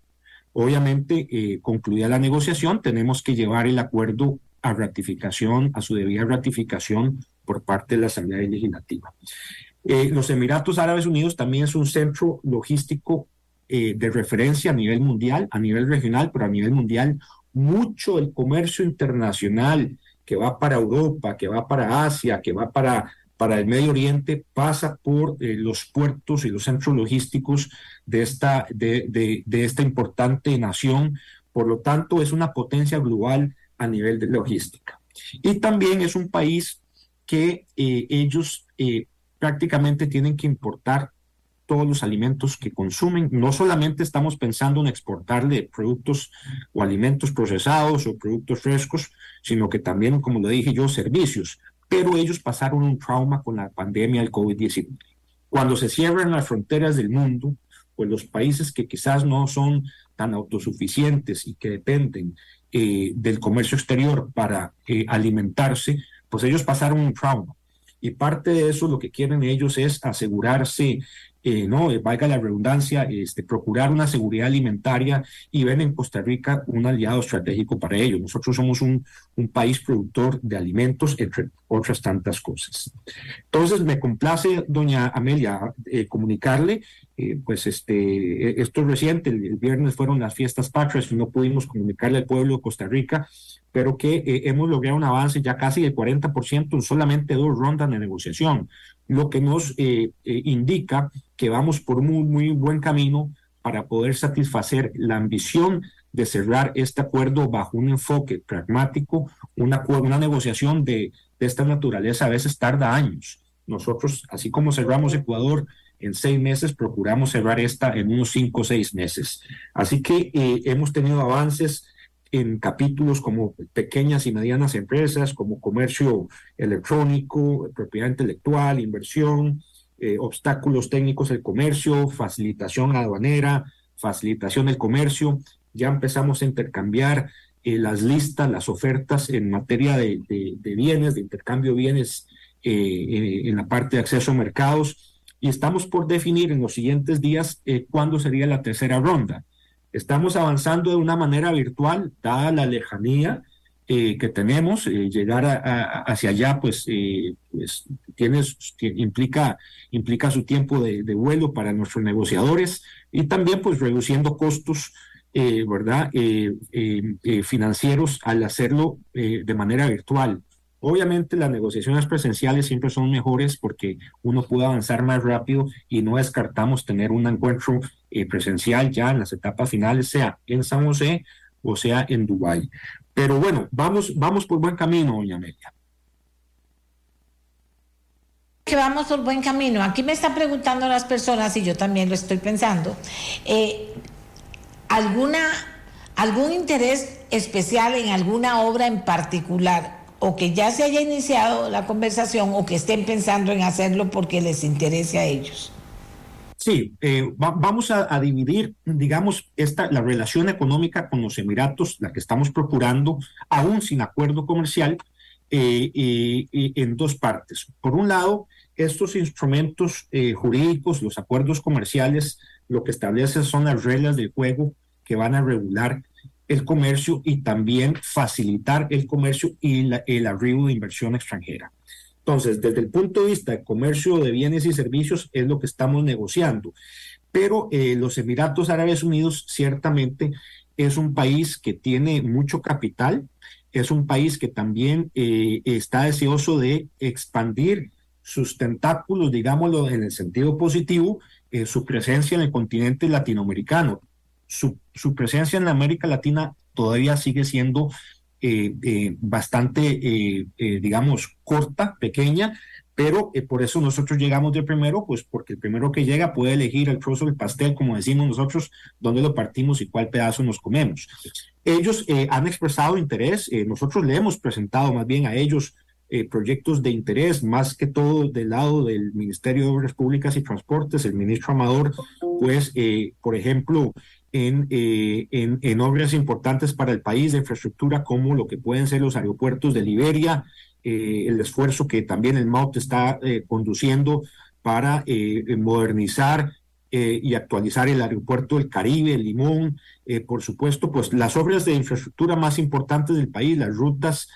Obviamente, eh, concluida la negociación, tenemos que llevar el acuerdo a ratificación, a su debida ratificación por parte de la Asamblea Legislativa. los Emiratos Árabes Unidos también es un centro logístico de referencia a nivel mundial, a nivel regional, pero a nivel mundial. Mucho el comercio internacional que va para Europa, que va para Asia, que va para para el Medio Oriente pasa por eh, los puertos y los centros logísticos de esta, de, de, esta importante nación. Por lo tanto, es una potencia global a nivel de logística. Y también es un país que eh, ellos eh, prácticamente tienen que importar todos los alimentos que consumen. No solamente estamos pensando en exportarle productos o alimentos procesados o productos frescos, sino que también, como lo dije yo, servicios. Pero ellos pasaron un trauma con la pandemia del COVID-19. Cuando se cierran las fronteras del mundo, pues los países que quizás no son tan autosuficientes y que dependen eh, del comercio exterior para eh, alimentarse, pues ellos pasaron un trauma. Y parte de eso lo que quieren ellos es asegurarse eh, no, eh, valga la redundancia, este, procurar una seguridad alimentaria y ven en Costa Rica un aliado estratégico para ello. Nosotros somos un, país productor de alimentos, entre otras tantas cosas. Entonces, me complace, doña Amelia, eh, comunicarle, pues este, esto es reciente, el, viernes fueron las fiestas patrias y no pudimos comunicarle al pueblo de Costa Rica pero que hemos logrado un avance ya casi del 40% en solamente dos rondas de negociación lo que nos eh, eh, indica que vamos por muy, muy buen camino para poder satisfacer la ambición de cerrar este acuerdo bajo un enfoque pragmático, una, una negociación de, de esta naturaleza a veces tarda años. Nosotros, así como cerramos Ecuador en seis meses, procuramos cerrar esta en unos cinco o seis meses. Así que eh, hemos tenido avances en capítulos como pequeñas y medianas empresas, como comercio electrónico, propiedad intelectual, inversión, eh, obstáculos técnicos del comercio, facilitación aduanera, facilitación del comercio. Ya empezamos a intercambiar eh, las listas, las ofertas en materia de, bienes, de intercambio de bienes eh, en la parte de acceso a mercados. Y estamos por definir en los siguientes días cuándo sería la tercera ronda. Estamos avanzando de una manera virtual, dada la lejanía eh, que tenemos. Eh, llegar hacia allá, pues, eh, pues tienes, implica, implica su tiempo de, vuelo para nuestros negociadores y también, pues, reduciendo costos. ¿verdad? financieros al hacerlo de manera virtual. Obviamente las negociaciones presenciales siempre son mejores porque uno puede avanzar más rápido y no descartamos tener un encuentro eh, presencial ya en las etapas finales, sea en San José o sea en Dubái. Pero bueno, vamos, vamos por buen camino, doña Amelia. Que vamos por buen camino. Aquí me están preguntando las personas y yo también lo estoy pensando. Eh, ¿Alguna algún interés especial en alguna obra en particular o que ya se haya iniciado la conversación o que estén pensando en hacerlo porque les interese a ellos? Sí, eh, vamos a, dividir, digamos, esta, la relación económica con los Emiratos, la que estamos procurando, aún sin acuerdo comercial, eh, en dos partes. Por un lado, estos instrumentos eh, jurídicos, los acuerdos comerciales, lo que establecen son las reglas del juego que van a regular el comercio y también facilitar el comercio y el arribo de inversión extranjera. Entonces, desde el punto de vista de comercio de bienes y servicios es lo que estamos negociando. Pero eh, los Emiratos Árabes Unidos ciertamente es un país que tiene mucho capital, es un país que también eh, está deseoso de expandir sus tentáculos, digámoslo en el sentido positivo, eh, su presencia en el continente latinoamericano. Su, su presencia en América Latina todavía sigue siendo eh, eh, bastante, eh, digamos, corta, pequeña, pero por eso nosotros llegamos de primero, pues porque el primero que llega puede elegir el trozo del pastel, como decimos nosotros, dónde lo partimos y cuál pedazo nos comemos. Ellos han expresado interés, nosotros le hemos presentado más bien a ellos proyectos de interés, más que todo del lado del Ministerio de Obras Públicas y Transportes, el ministro Amador, pues, por ejemplo, eh, en, en, obras importantes para el país de infraestructura como lo que pueden ser los aeropuertos de Liberia, eh, el esfuerzo que también el MAUT está eh, conduciendo para modernizar y actualizar el aeropuerto del Caribe, el Limón, por supuesto, pues las obras de infraestructura más importantes del país, las rutas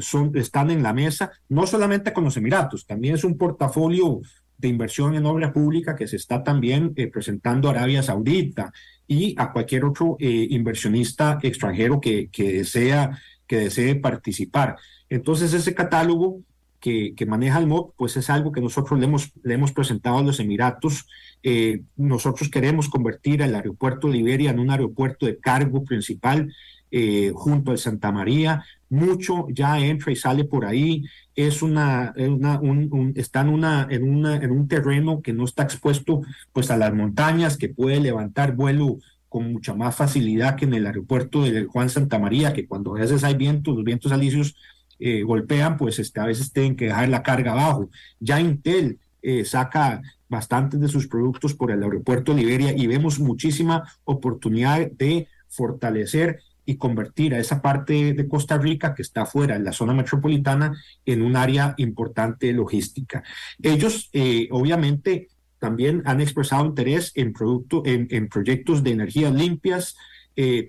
son, están en la mesa, no solamente con los Emiratos, también es un portafolio de inversión en obra pública que se está también presentando Arabia Saudita, y a cualquier otro eh, inversionista extranjero que, que, desea, que desee participar. Entonces ese catálogo que, maneja el MOP, pues es algo que nosotros le hemos, le hemos presentado a los Emiratos. Eh, nosotros queremos convertir el aeropuerto de Liberia en un aeropuerto de cargo principal eh, junto al Santa María. Mucho ya entra y sale por ahí. Es una, una un, está en, una, en, una, en un terreno que no está expuesto pues a las montañas, que puede levantar vuelo con mucha más facilidad que en el aeropuerto de Juan Santa María, que cuando a veces hay vientos, los vientos alisios eh, golpean, pues este, a veces tienen que dejar la carga abajo. Ya Intel eh, saca bastantes de sus productos por el aeropuerto de Liberia y vemos muchísima oportunidad de fortalecer y convertir a esa parte de Costa Rica que está fuera en la zona metropolitana en un área importante logística. Ellos, eh, obviamente, también han expresado interés en, producto, en, proyectos de energías limpias,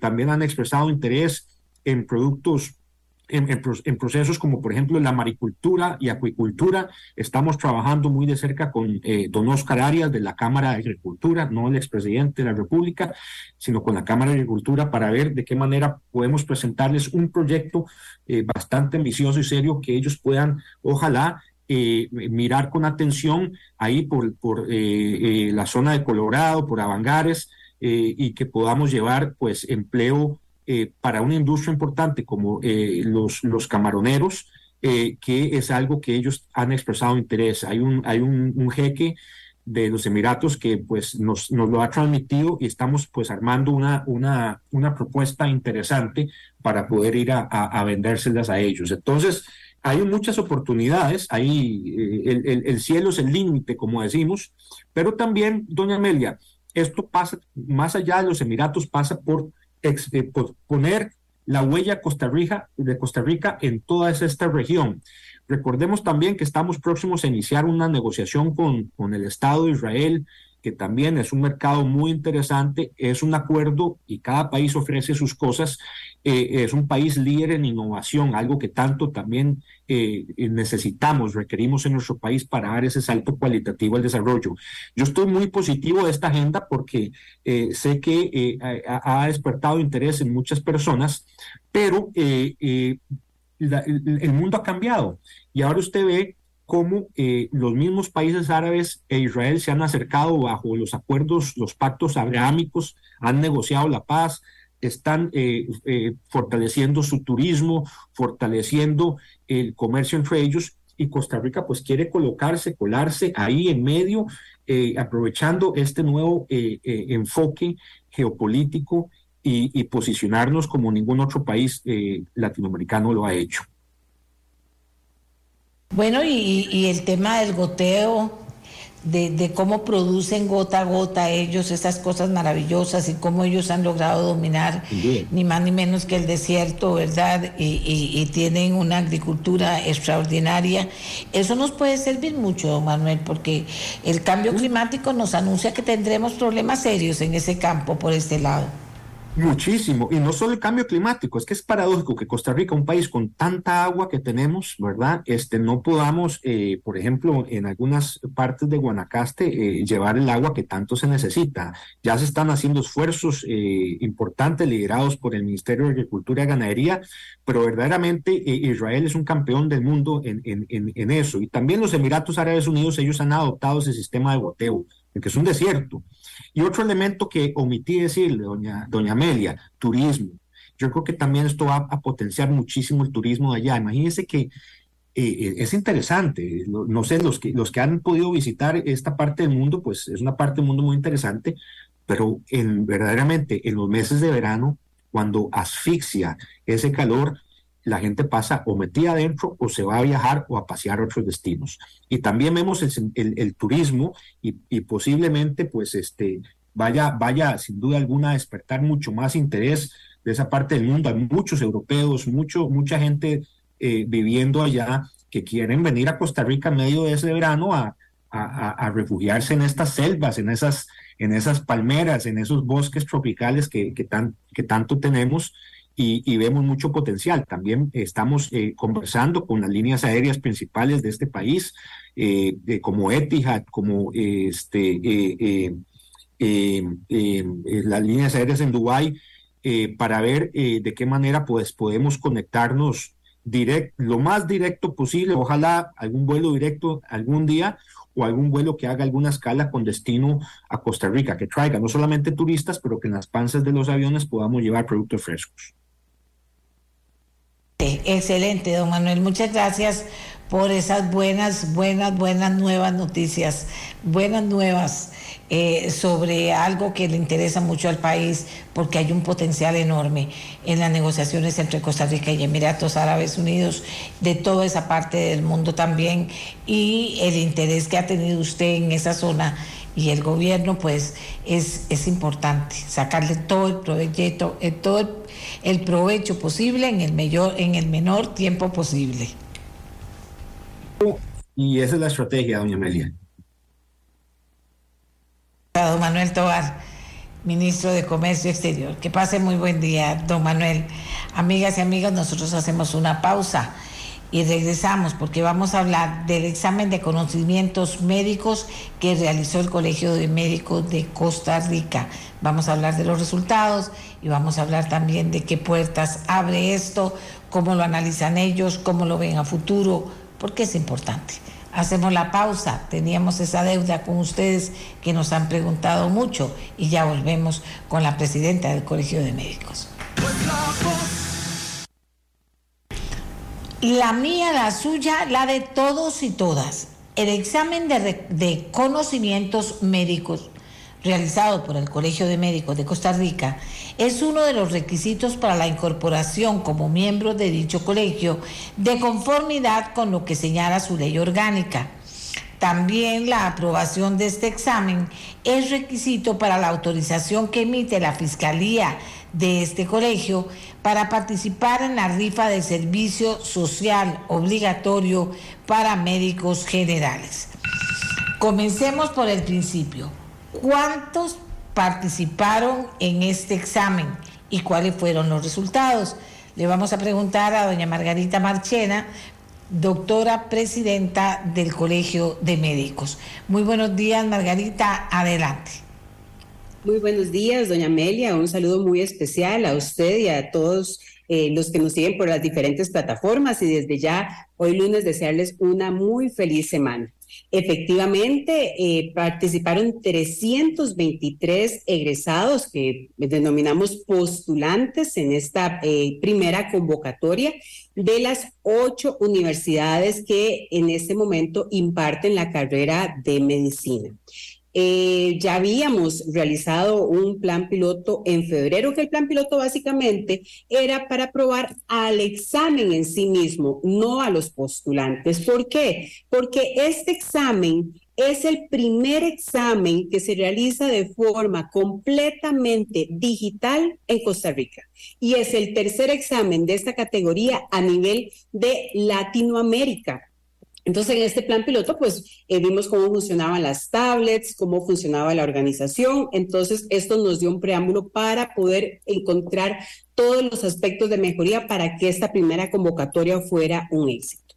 también han expresado interés en productos en, procesos como por ejemplo la maricultura y acuicultura. Estamos trabajando muy de cerca con eh, don Oscar Arias de la Cámara de Agricultura, no el expresidente de la República, sino con la Cámara de Agricultura para ver de qué manera podemos presentarles un proyecto eh, bastante ambicioso y serio que ellos puedan, ojalá, eh, mirar con atención ahí por, por la zona de Colorado, por Avangares, y que podamos llevar pues empleo eh, para una industria importante como eh, los, los camaroneros, eh, que es algo que ellos han expresado interés. Hay un, hay un, jeque de los Emiratos que pues nos, nos, lo ha transmitido y estamos pues armando una, una, una propuesta interesante para poder ir a, a, vendérselas a ellos. Entonces, hay muchas oportunidades, ahí el, el, el, cielo es el límite, como decimos, pero también, doña Amelia, esto pasa, más allá de los Emiratos, pasa por eh, poner la huella Costa Rica, de Costa Rica en toda esta región. Recordemos también que estamos próximos a iniciar una negociación con, con el Estado de Israel que también es un mercado muy interesante, es un acuerdo y cada país ofrece sus cosas, eh, es un país líder en innovación, algo que tanto también eh, necesitamos, requerimos en nuestro país para dar ese salto cualitativo al desarrollo. Yo estoy muy positivo de esta agenda porque eh, sé que ha, despertado interés en muchas personas, pero el mundo ha cambiado y ahora usted ve cómo eh, los mismos países árabes e Israel se han acercado bajo los acuerdos, los pactos abrahámicos, han negociado la paz, están eh, eh, fortaleciendo su turismo, fortaleciendo el comercio entre ellos y Costa Rica pues quiere colocarse, colarse ahí en medio, aprovechando este nuevo enfoque geopolítico y, posicionarnos como ningún otro país latinoamericano lo ha hecho. Bueno, y, el tema del goteo, de, cómo producen gota a gota ellos esas cosas maravillosas y cómo ellos han logrado dominar ni más ni menos que el desierto, ¿verdad? Y, tienen una agricultura extraordinaria. Eso nos puede servir mucho, Manuel, porque el cambio climático nos anuncia que tendremos problemas serios en ese campo por este lado. Muchísimo, y no solo el cambio climático, es que es paradójico que Costa Rica, un país con tanta agua que tenemos, ¿verdad? Este, no podamos, eh, por ejemplo, en algunas partes de Guanacaste, eh, llevar el agua que tanto se necesita. Ya se están haciendo esfuerzos eh, importantes liderados por el Ministerio de Agricultura y Ganadería, pero verdaderamente Israel es un campeón del mundo en, en, en, eso. Y también los Emiratos Árabes Unidos, ellos han adoptado ese sistema de goteo, que es un desierto. Y otro elemento que omití decirle, doña, doña Amelia, turismo. Yo creo que también esto va a potenciar muchísimo el turismo de allá. Imagínense que eh, eh, es interesante, no, sé, los que, los que han podido visitar esta parte del mundo, pues es una parte del mundo muy interesante, pero en, verdaderamente en los meses de verano, cuando asfixia ese calor, la gente pasa o metida adentro o se va a viajar o a pasear a otros destinos. Y también vemos el, turismo y, posiblemente pues este vaya, vaya sin duda alguna a despertar mucho más interés de esa parte del mundo. Hay muchos europeos, mucho, mucha gente eh, viviendo allá que quieren venir a Costa Rica en medio de ese verano a, a, refugiarse en estas selvas, en esas, en esas palmeras, en esos bosques tropicales que, que, tan, que tanto tenemos y, vemos mucho potencial. También estamos eh, conversando con las líneas aéreas principales de este país, eh, como Etihad, como este, eh, las líneas aéreas en Dubái, para ver de qué manera pues, podemos conectarnos direct, lo más directo posible, ojalá algún vuelo directo algún día o algún vuelo que haga alguna escala con destino a Costa Rica, que traiga no solamente turistas, pero que en las panzas de los aviones podamos llevar productos frescos. Excelente, don Manuel. Muchas gracias por esas buenas, buenas, buenas nuevas noticias, buenas nuevas eh, sobre algo que le interesa mucho al país, porque hay un potencial enorme en las negociaciones entre Costa Rica y Emiratos Árabes Unidos, de toda esa parte del mundo también, y el interés que ha tenido usted en esa zona y el gobierno, pues es, es importante sacarle todo el provecho, eh, todo el, provecho posible en el, mayor, en el menor tiempo posible. Y esa es la estrategia, doña Amelia. Don Manuel Tobar, ministro de Comercio Exterior. Que pase muy buen día, don Manuel. Amigas y amigos, nosotros hacemos una pausa y regresamos porque vamos a hablar del examen de conocimientos médicos que realizó el Colegio de Médicos de Costa Rica. Vamos a hablar de los resultados y vamos a hablar también de qué puertas abre esto, cómo lo analizan ellos, cómo lo ven a futuro, porque es importante. Hacemos la pausa, teníamos esa deuda con ustedes que nos han preguntado mucho y ya volvemos con la presidenta del Colegio de Médicos. La mía, la suya, la de todos y todas. El examen de, conocimientos médicos realizado por el Colegio de Médicos de Costa Rica es uno de los requisitos para la incorporación como miembro de dicho colegio de conformidad con lo que señala su ley orgánica. También la aprobación de este examen es requisito para la autorización que emite la Fiscalía de este colegio para participar en la rifa de servicio social obligatorio para médicos generales. Comencemos por el principio. ¿Cuántos participaron en este examen y cuáles fueron los resultados? Le vamos a preguntar a doña Margarita Marchena, doctora presidenta del Colegio de Médicos. Muy buenos días, Margarita, adelante. Muy buenos días, doña Amelia. Un saludo muy especial a usted y a todos eh, los que nos siguen por las diferentes plataformas y desde ya hoy lunes desearles una muy feliz semana. Efectivamente, eh, participaron 323 egresados que denominamos postulantes en esta eh, primera convocatoria de las ocho universidades que en este momento imparten la carrera de medicina. Eh, ya habíamos realizado un plan piloto en febrero, que el plan piloto básicamente era para probar al examen en sí mismo, no a los postulantes. ¿Por qué? Porque este examen es el primer examen que se realiza de forma completamente digital en Costa Rica y es el tercer examen de esta categoría a nivel de Latinoamérica. Entonces, en este plan piloto, pues eh, vimos cómo funcionaban las tablets, cómo funcionaba la organización. Entonces, esto nos dio un preámbulo para poder encontrar todos los aspectos de mejoría para que esta primera convocatoria fuera un éxito.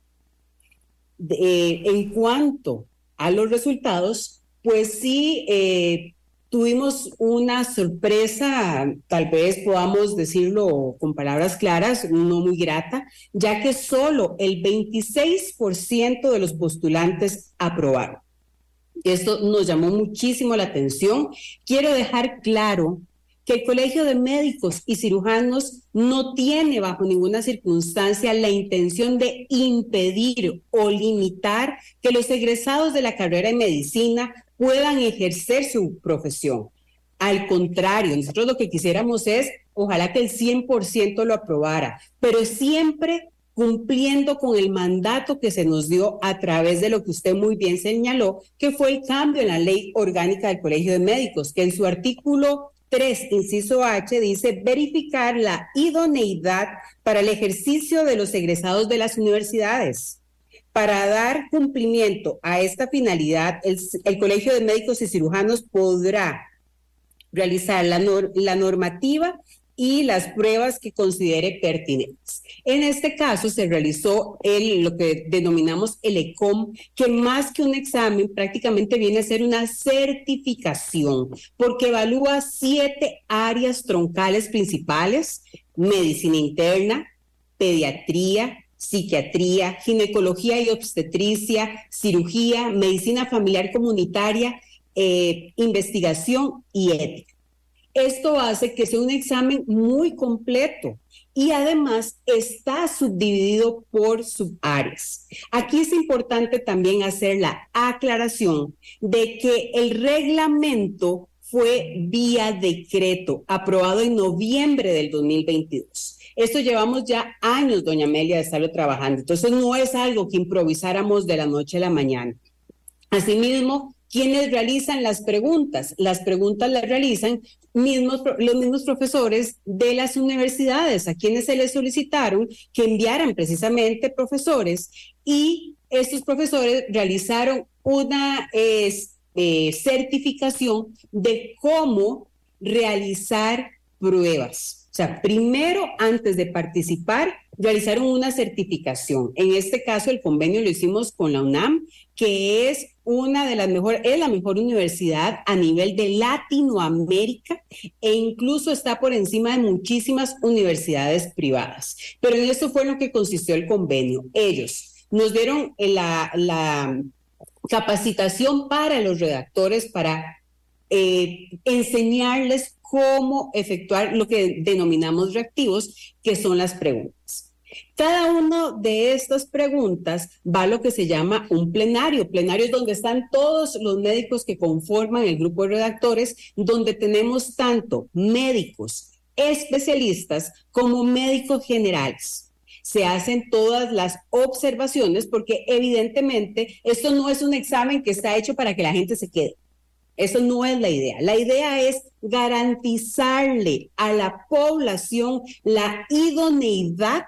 Eh, en cuanto a los resultados, pues sí, eh, tuvimos una sorpresa, tal vez podamos decirlo con palabras claras, no muy grata, ya que solo el 26% de los postulantes aprobaron. Esto nos llamó muchísimo la atención. Quiero dejar claro que el Colegio de Médicos y Cirujanos no tiene bajo ninguna circunstancia la intención de impedir o limitar que los egresados de la carrera de medicina puedan ejercer su profesión. Al contrario, nosotros lo que quisiéramos es, ojalá que el 100% lo aprobara, pero siempre cumpliendo con el mandato que se nos dio a través de lo que usted muy bien señaló, que fue el cambio en la ley orgánica del Colegio de Médicos, que en su artículo 3, inciso H, dice verificar la idoneidad para el ejercicio de los egresados de las universidades. Para dar cumplimiento a esta finalidad, el, Colegio de Médicos y Cirujanos podrá realizar la, la normativa y las pruebas que considere pertinentes. En este caso se realizó el, lo que denominamos el ECOM, que más que un examen prácticamente viene a ser una certificación, porque evalúa siete áreas troncales principales, medicina interna, pediatría, psiquiatría, ginecología y obstetricia, cirugía, medicina familiar comunitaria, eh, investigación y ética. Esto hace que sea un examen muy completo y además está subdividido por subáreas. Aquí es importante también hacer la aclaración de que el reglamento fue vía decreto, aprobado en noviembre del 2022. Esto llevamos ya años, doña Amelia, de estarlo trabajando. Entonces no es algo que improvisáramos de la noche a la mañana. Asimismo, quienes realizan las preguntas, las preguntas las realizan mismos, los mismos profesores de las universidades, a quienes se les solicitaron que enviaran precisamente profesores y estos profesores realizaron una... Eh, certificación de cómo realizar pruebas. O sea, primero, antes de participar, realizaron una certificación. En este caso, el convenio lo hicimos con la UNAM, que es una de las mejores, es la mejor universidad a nivel de Latinoamérica e incluso está por encima de muchísimas universidades privadas. Pero en eso fue lo que consistió el convenio. Ellos nos dieron la, la capacitación para los redactores, para eh, enseñarles cómo efectuar lo que denominamos reactivos, que son las preguntas. Cada una de estas preguntas va a lo que se llama un plenario. Plenario es donde están todos los médicos que conforman el grupo de redactores, donde tenemos tanto médicos especialistas como médicos generales se hacen todas las observaciones porque evidentemente esto no es un examen que está hecho para que la gente se quede. Eso no es la idea. La idea es garantizarle a la población la idoneidad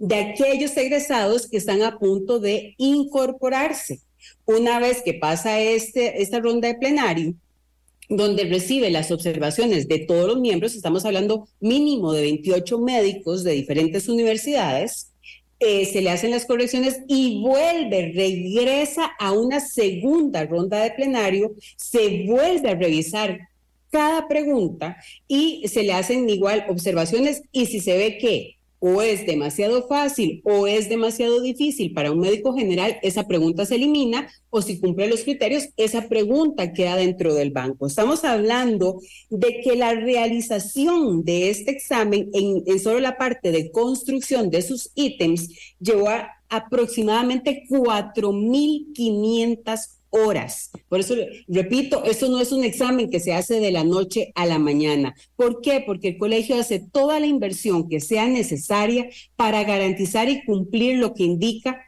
de aquellos egresados que están a punto de incorporarse. Una vez que pasa este, esta ronda de plenario, donde recibe las observaciones de todos los miembros, estamos hablando mínimo de 28 médicos de diferentes universidades, eh, se le hacen las correcciones y vuelve, regresa a una segunda ronda de plenario, se vuelve a revisar cada pregunta y se le hacen igual observaciones y si se ve que o es demasiado fácil o es demasiado difícil para un médico general, esa pregunta se elimina o si cumple los criterios, esa pregunta queda dentro del banco. Estamos hablando de que la realización de este examen en, solo la parte de construcción de sus ítems llevó a aproximadamente 4.500 horas. Por eso, repito, eso no es un examen que se hace de la noche a la mañana. ¿Por qué? Porque el colegio hace toda la inversión que sea necesaria para garantizar y cumplir lo que indica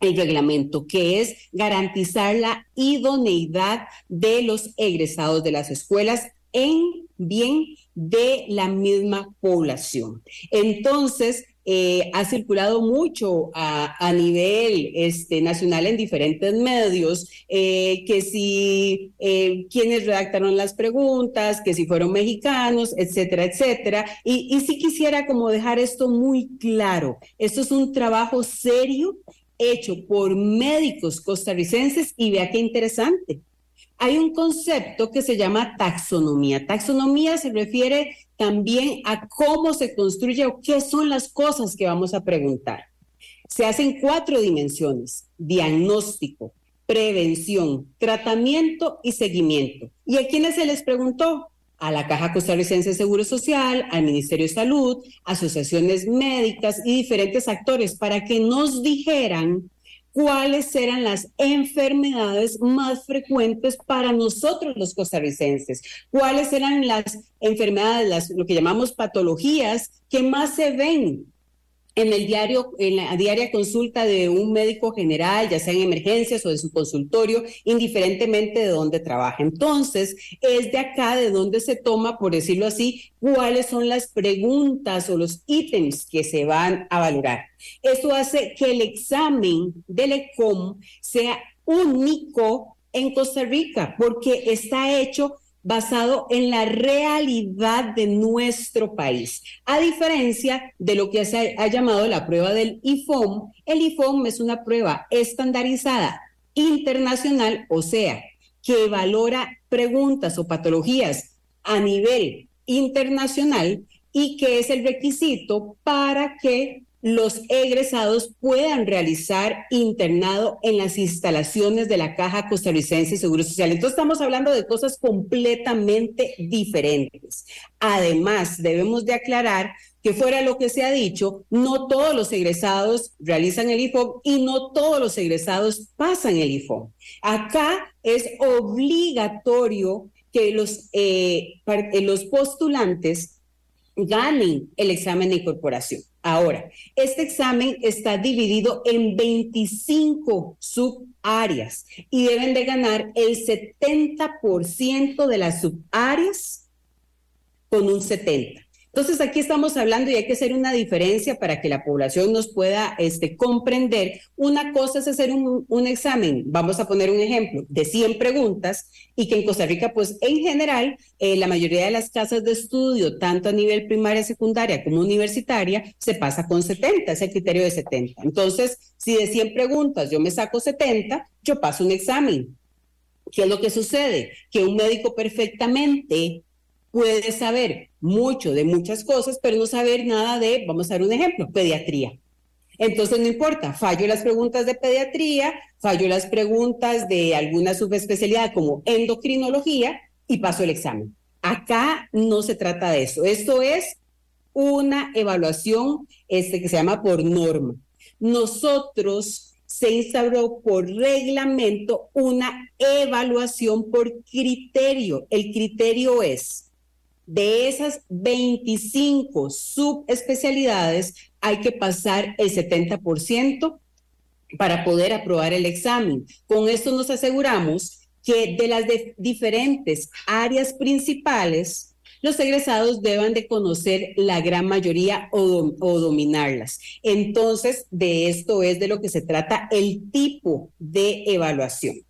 el reglamento, que es garantizar la idoneidad de los egresados de las escuelas en bien de la misma población. Entonces, eh, ha circulado mucho a, nivel este, nacional en diferentes medios, eh, que si eh, quienes redactaron las preguntas, que si fueron mexicanos, etcétera, etcétera. Y, y sí quisiera como dejar esto muy claro. Esto es un trabajo serio hecho por médicos costarricenses y vea qué interesante. Hay un concepto que se llama taxonomía. Taxonomía se refiere también a cómo se construye o qué son las cosas que vamos a preguntar. Se hacen cuatro dimensiones, diagnóstico, prevención, tratamiento y seguimiento. ¿Y a quiénes se les preguntó? A la Caja Costarricense de Seguro Social, al Ministerio de Salud, asociaciones médicas y diferentes actores para que nos dijeran cuáles eran las enfermedades más frecuentes para nosotros los costarricenses, cuáles eran las enfermedades, las, lo que llamamos patologías que más se ven en el diario, en la diaria consulta de un médico general, ya sea en emergencias o de su consultorio, indiferentemente de dónde trabaja. Entonces, es de acá de donde se toma, por decirlo así, cuáles son las preguntas o los ítems que se van a valorar. Eso hace que el examen del ECOM sea único en Costa Rica, porque está hecho basado en la realidad de nuestro país. A diferencia de lo que se ha llamado la prueba del IFOM, el IFOM es una prueba estandarizada internacional, o sea, que valora preguntas o patologías a nivel internacional y que es el requisito para que los egresados puedan realizar internado en las instalaciones de la Caja Costarricense de Seguro Social. Entonces estamos hablando de cosas completamente diferentes. Además, debemos de aclarar que fuera lo que se ha dicho, no todos los egresados realizan el IFO y no todos los egresados pasan el IFO. Acá es obligatorio que los, eh, eh, los postulantes ganen el examen de incorporación. Ahora, este examen está dividido en 25 subáreas y deben de ganar el 70% de las subáreas con un 70. Entonces aquí estamos hablando y hay que hacer una diferencia para que la población nos pueda este, comprender. Una cosa es hacer un, examen, vamos a poner un ejemplo, de 100 preguntas y que en Costa Rica, pues en general, eh, la mayoría de las casas de estudio, tanto a nivel primaria, secundaria como universitaria, se pasa con 70, es el criterio de 70. Entonces, si de 100 preguntas yo me saco 70, yo paso un examen. ¿Qué es lo que sucede? Que un médico perfectamente puede saber mucho de muchas cosas, pero no saber nada de, vamos a dar un ejemplo, pediatría. Entonces no importa, fallo las preguntas de pediatría, fallo las preguntas de alguna subespecialidad como endocrinología y paso el examen. Acá no se trata de eso. Esto es una evaluación este, que se llama por norma. Nosotros se instauró por reglamento una evaluación por criterio. El criterio es de esas 25 subespecialidades hay que pasar el 70% para poder aprobar el examen. Con esto nos aseguramos que de las diferentes áreas principales, los egresados deban de conocer la gran mayoría o, o, dominarlas. Entonces, de esto es de lo que se trata el tipo de evaluación.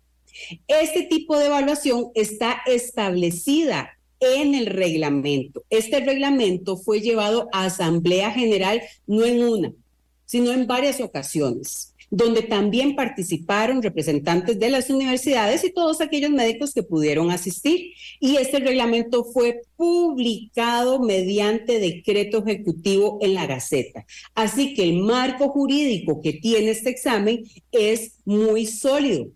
Este tipo de evaluación está establecida en el reglamento. Este reglamento fue llevado a Asamblea General no en una, sino en varias ocasiones, donde también participaron representantes de las universidades y todos aquellos médicos que pudieron asistir. Y este reglamento fue publicado mediante decreto ejecutivo en la Gaceta. Así que el marco jurídico que tiene este examen es muy sólido.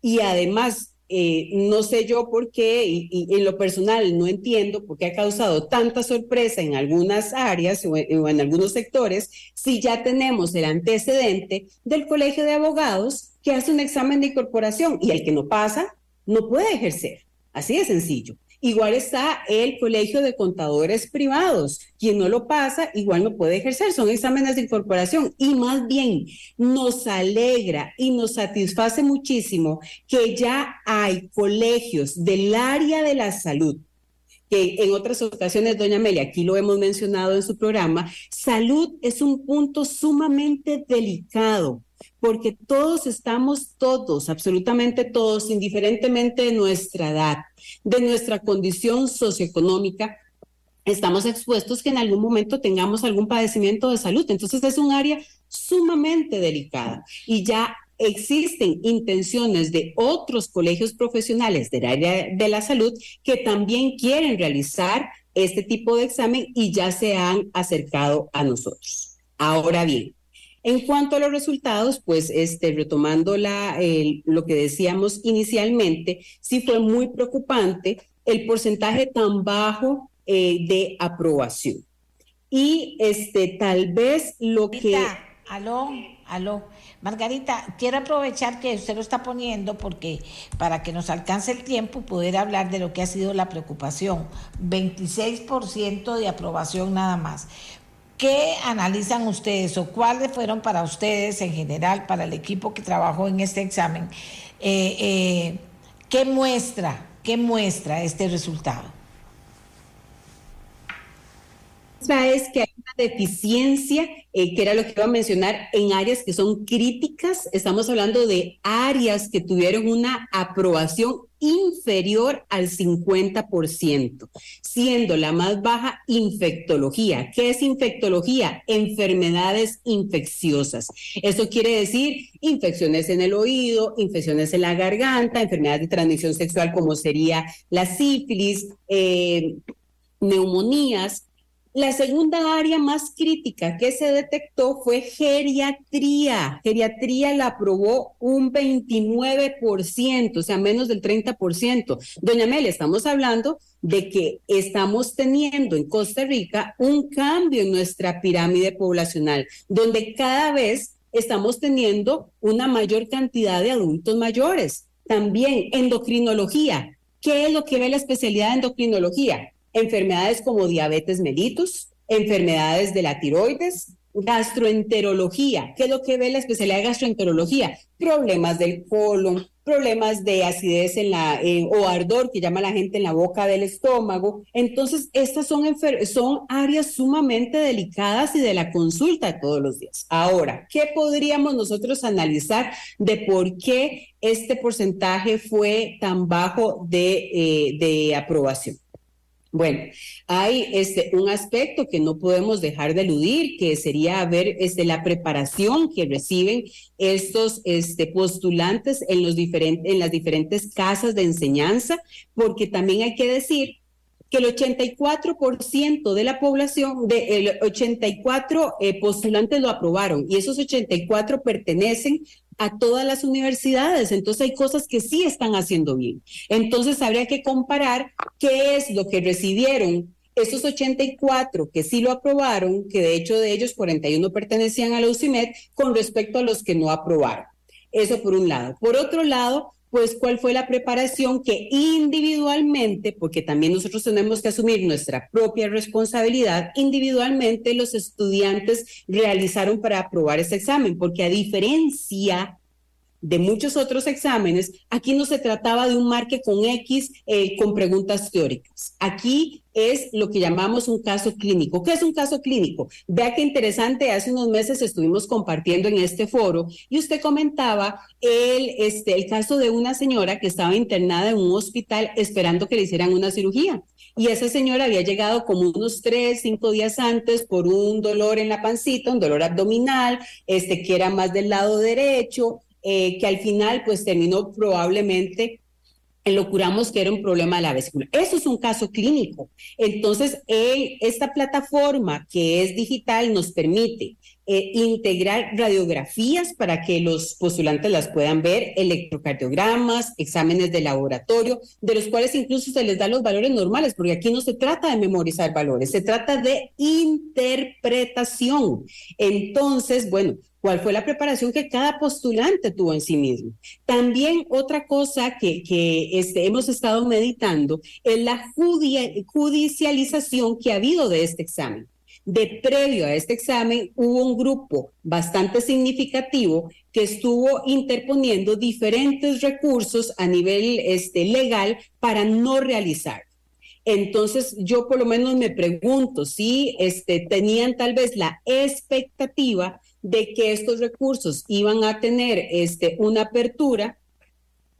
Y además eh, no sé yo por qué, y, en lo personal no entiendo por qué ha causado tanta sorpresa en algunas áreas o en, algunos sectores, si ya tenemos el antecedente del Colegio de Abogados que hace un examen de incorporación y el que no pasa no puede ejercer. Así de sencillo. Igual está el colegio de contadores privados. Quien no lo pasa, igual no puede ejercer. Son exámenes de incorporación. Y más bien, nos alegra y nos satisface muchísimo que ya hay colegios del área de la salud que en otras ocasiones, doña Amelia, aquí lo hemos mencionado en su programa, salud es un punto sumamente delicado porque todos estamos, todos, absolutamente todos, indiferentemente de nuestra edad, de nuestra condición socioeconómica, estamos expuestos que en algún momento tengamos algún padecimiento de salud. Entonces es un área sumamente delicada y ya existen intenciones de otros colegios profesionales del área de la salud que también quieren realizar este tipo de examen y ya se han acercado a nosotros. Ahora bien, en cuanto a los resultados, pues este, retomando la, lo que decíamos inicialmente, sí fue muy preocupante el porcentaje tan bajo eh, de aprobación. Y este, tal vez lo que... Aló, aló. Margarita, quiero aprovechar que usted lo está poniendo porque para que nos alcance el tiempo poder hablar de lo que ha sido la preocupación. 26% de aprobación nada más. ¿Qué analizan ustedes o cuáles fueron para ustedes en general, para el equipo que trabajó en este examen? Eh, eh, ¿Qué muestra, qué muestra este resultado? es que deficiencia, eh, que era lo que iba a mencionar, en áreas que son críticas. Estamos hablando de áreas que tuvieron una aprobación inferior al 50%, siendo la más baja infectología. ¿Qué es infectología? Enfermedades infecciosas. Eso quiere decir infecciones en el oído, infecciones en la garganta, enfermedades de transmisión sexual como sería la sífilis, eh, neumonías, La segunda área más crítica que se detectó fue geriatría. Geriatría la aprobó un 29%, o sea, menos del 30%. Doña Mel, estamos hablando de que estamos teniendo en Costa Rica un cambio en nuestra pirámide poblacional, donde cada vez estamos teniendo una mayor cantidad de adultos mayores. También endocrinología. ¿Qué es lo que ve la especialidad de endocrinología? Enfermedades como diabetes mellitus, enfermedades de la tiroides, gastroenterología. ¿Qué es lo que ve la especialidad de gastroenterología? Problemas del colon, problemas de acidez en la, o ardor que llama la gente en la boca del estómago. Entonces, estas son, son áreas sumamente delicadas y de la consulta todos los días. Ahora, ¿qué podríamos nosotros analizar de por qué este porcentaje fue tan bajo de, eh, de aprobación? Bueno, hay este, un aspecto que no podemos dejar de eludir, que sería ver este, la preparación que reciben estos este, postulantes en, los diferentes, en las diferentes casas de enseñanza, porque también hay que decir que el 84% de la población, de, el 84 eh, postulantes lo aprobaron y esos 84 pertenecen a todas las universidades. Entonces hay cosas que sí están haciendo bien. Entonces habría que comparar qué es lo que recibieron esos 84 que sí lo aprobaron, que de hecho de ellos 41 pertenecían a la UCIMED, con respecto a los que no aprobaron. Eso por un lado. Por otro lado, pues cuál fue la preparación que individualmente, porque también nosotros tenemos que asumir nuestra propia responsabilidad, individualmente los estudiantes realizaron para aprobar ese examen, porque a diferencia de muchos otros exámenes, aquí no se trataba de un marque con X eh, con preguntas teóricas. Aquí es lo que llamamos un caso clínico. ¿Qué es un caso clínico? Vea qué interesante, hace unos meses estuvimos compartiendo en este foro y usted comentaba el, este, el caso de una señora que estaba internada en un hospital esperando que le hicieran una cirugía. Y esa señora había llegado como unos tres, cinco días antes por un dolor en la pancita, un dolor abdominal, este, que era más del lado derecho, eh, que al final pues terminó probablemente lo curamos que era un problema de la vesícula. Eso es un caso clínico. Entonces, esta plataforma que es digital nos permite eh, integrar radiografías para que los postulantes las puedan ver, electrocardiogramas, exámenes de laboratorio, de los cuales incluso se les da los valores normales, porque aquí no se trata de memorizar valores, se trata de interpretación. Entonces, bueno, cuál fue la preparación que cada postulante tuvo en sí mismo. También otra cosa que, este, hemos estado meditando es la judicialización que ha habido de este examen. De previo a este examen hubo un grupo bastante significativo que estuvo interponiendo diferentes recursos a nivel este, legal para no realizar. Entonces, yo por lo menos me pregunto si este, tenían tal vez la expectativa de que estos recursos iban a tener este, una apertura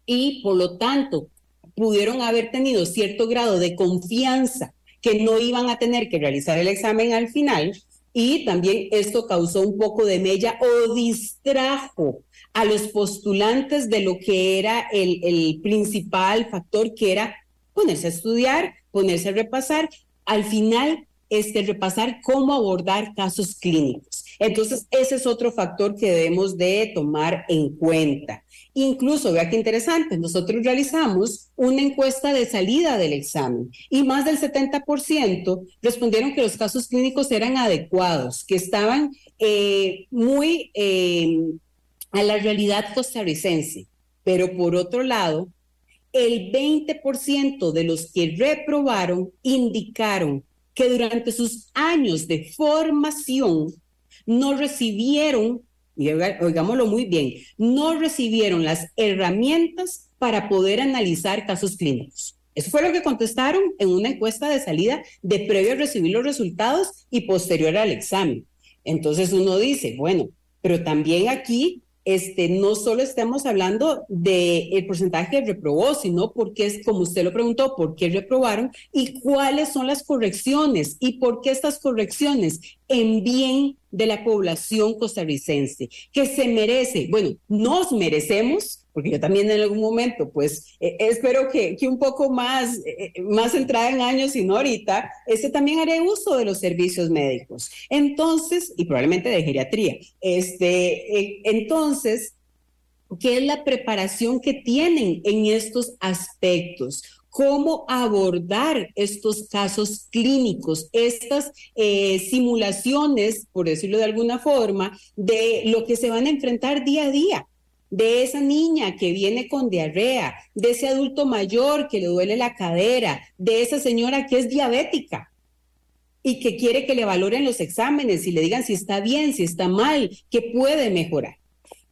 y por lo tanto pudieron haber tenido cierto grado de confianza que no iban a tener que realizar el examen al final y también esto causó un poco de mella o distrajo a los postulantes de lo que era el, el principal factor que era ponerse a estudiar, ponerse a repasar, al final este, repasar cómo abordar casos clínicos. Entonces, ese es otro factor que debemos de tomar en cuenta. Incluso, vea qué interesante, nosotros realizamos una encuesta de salida del examen y más del 70% respondieron que los casos clínicos eran adecuados, que estaban eh, muy eh, a la realidad costarricense. Pero por otro lado, el 20% de los que reprobaron indicaron que durante sus años de formación no recibieron, oigámoslo muy bien, no recibieron las herramientas para poder analizar casos clínicos. Eso fue lo que contestaron en una encuesta de salida de previo a recibir los resultados y posterior al examen. Entonces uno dice, bueno, pero también aquí este, no solo estamos hablando del el porcentaje de reprobó, sino porque es, como usted lo preguntó, por qué reprobaron y cuáles son las correcciones y por qué estas correcciones en bien de la población costarricense, que se merece, bueno, nos merecemos porque yo también en algún momento, pues eh, espero que, que, un poco más, eh, más entrada en años y no ahorita, este también haré uso de los servicios médicos. Entonces, y probablemente de geriatría. Este, entonces, ¿qué es la preparación que tienen en estos aspectos? Cómo abordar estos casos clínicos, estas eh, simulaciones, por decirlo de alguna forma, de lo que se van a enfrentar día a día de esa niña que viene con diarrea, de ese adulto mayor que le duele la cadera, de esa señora que es diabética y que quiere que le valoren los exámenes y le digan si está bien, si está mal, que puede mejorar.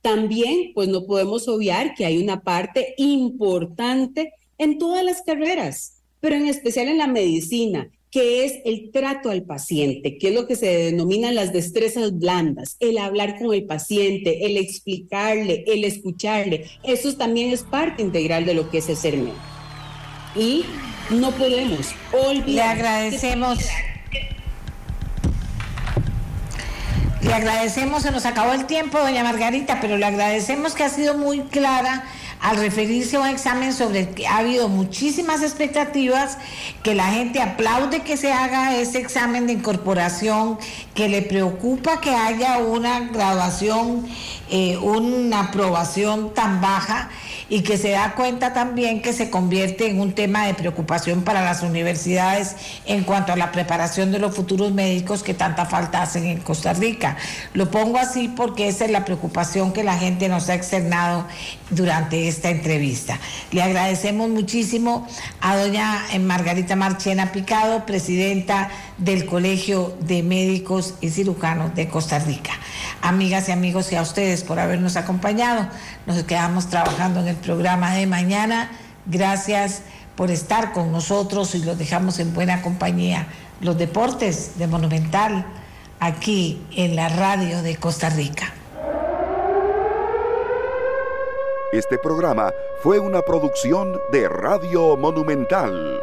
También, pues no podemos obviar que hay una parte importante en todas las carreras, pero en especial en la medicina, que es el trato al paciente, que es lo que se denominan las destrezas blandas, el hablar con el paciente, el explicarle, el escucharle. Eso también es parte integral de lo que es el ser médico. Y no podemos olvidar. Le agradecemos. Le agradecemos, se nos acabó el tiempo, doña Margarita, pero le agradecemos que ha sido muy clara al referirse a un examen sobre el que ha habido muchísimas expectativas, que la gente aplaude que se haga ese examen de incorporación, que le preocupa que haya una graduación, eh, una aprobación tan baja y que se da cuenta también que se convierte en un tema de preocupación para las universidades en cuanto a la preparación de los futuros médicos que tanta falta hacen en Costa Rica. Lo pongo así porque esa es la preocupación que la gente nos ha externado durante esta entrevista. Le agradecemos muchísimo a doña Margarita Marchena Picado, presidenta del Colegio de Médicos y Cirujanos de Costa Rica. Amigas y amigos, y a ustedes por habernos acompañado. Nos quedamos trabajando en el programa de mañana. Gracias por estar con nosotros y los dejamos en buena compañía. Los deportes de Monumental aquí en la radio de Costa Rica. Este programa fue una producción de Radio Monumental.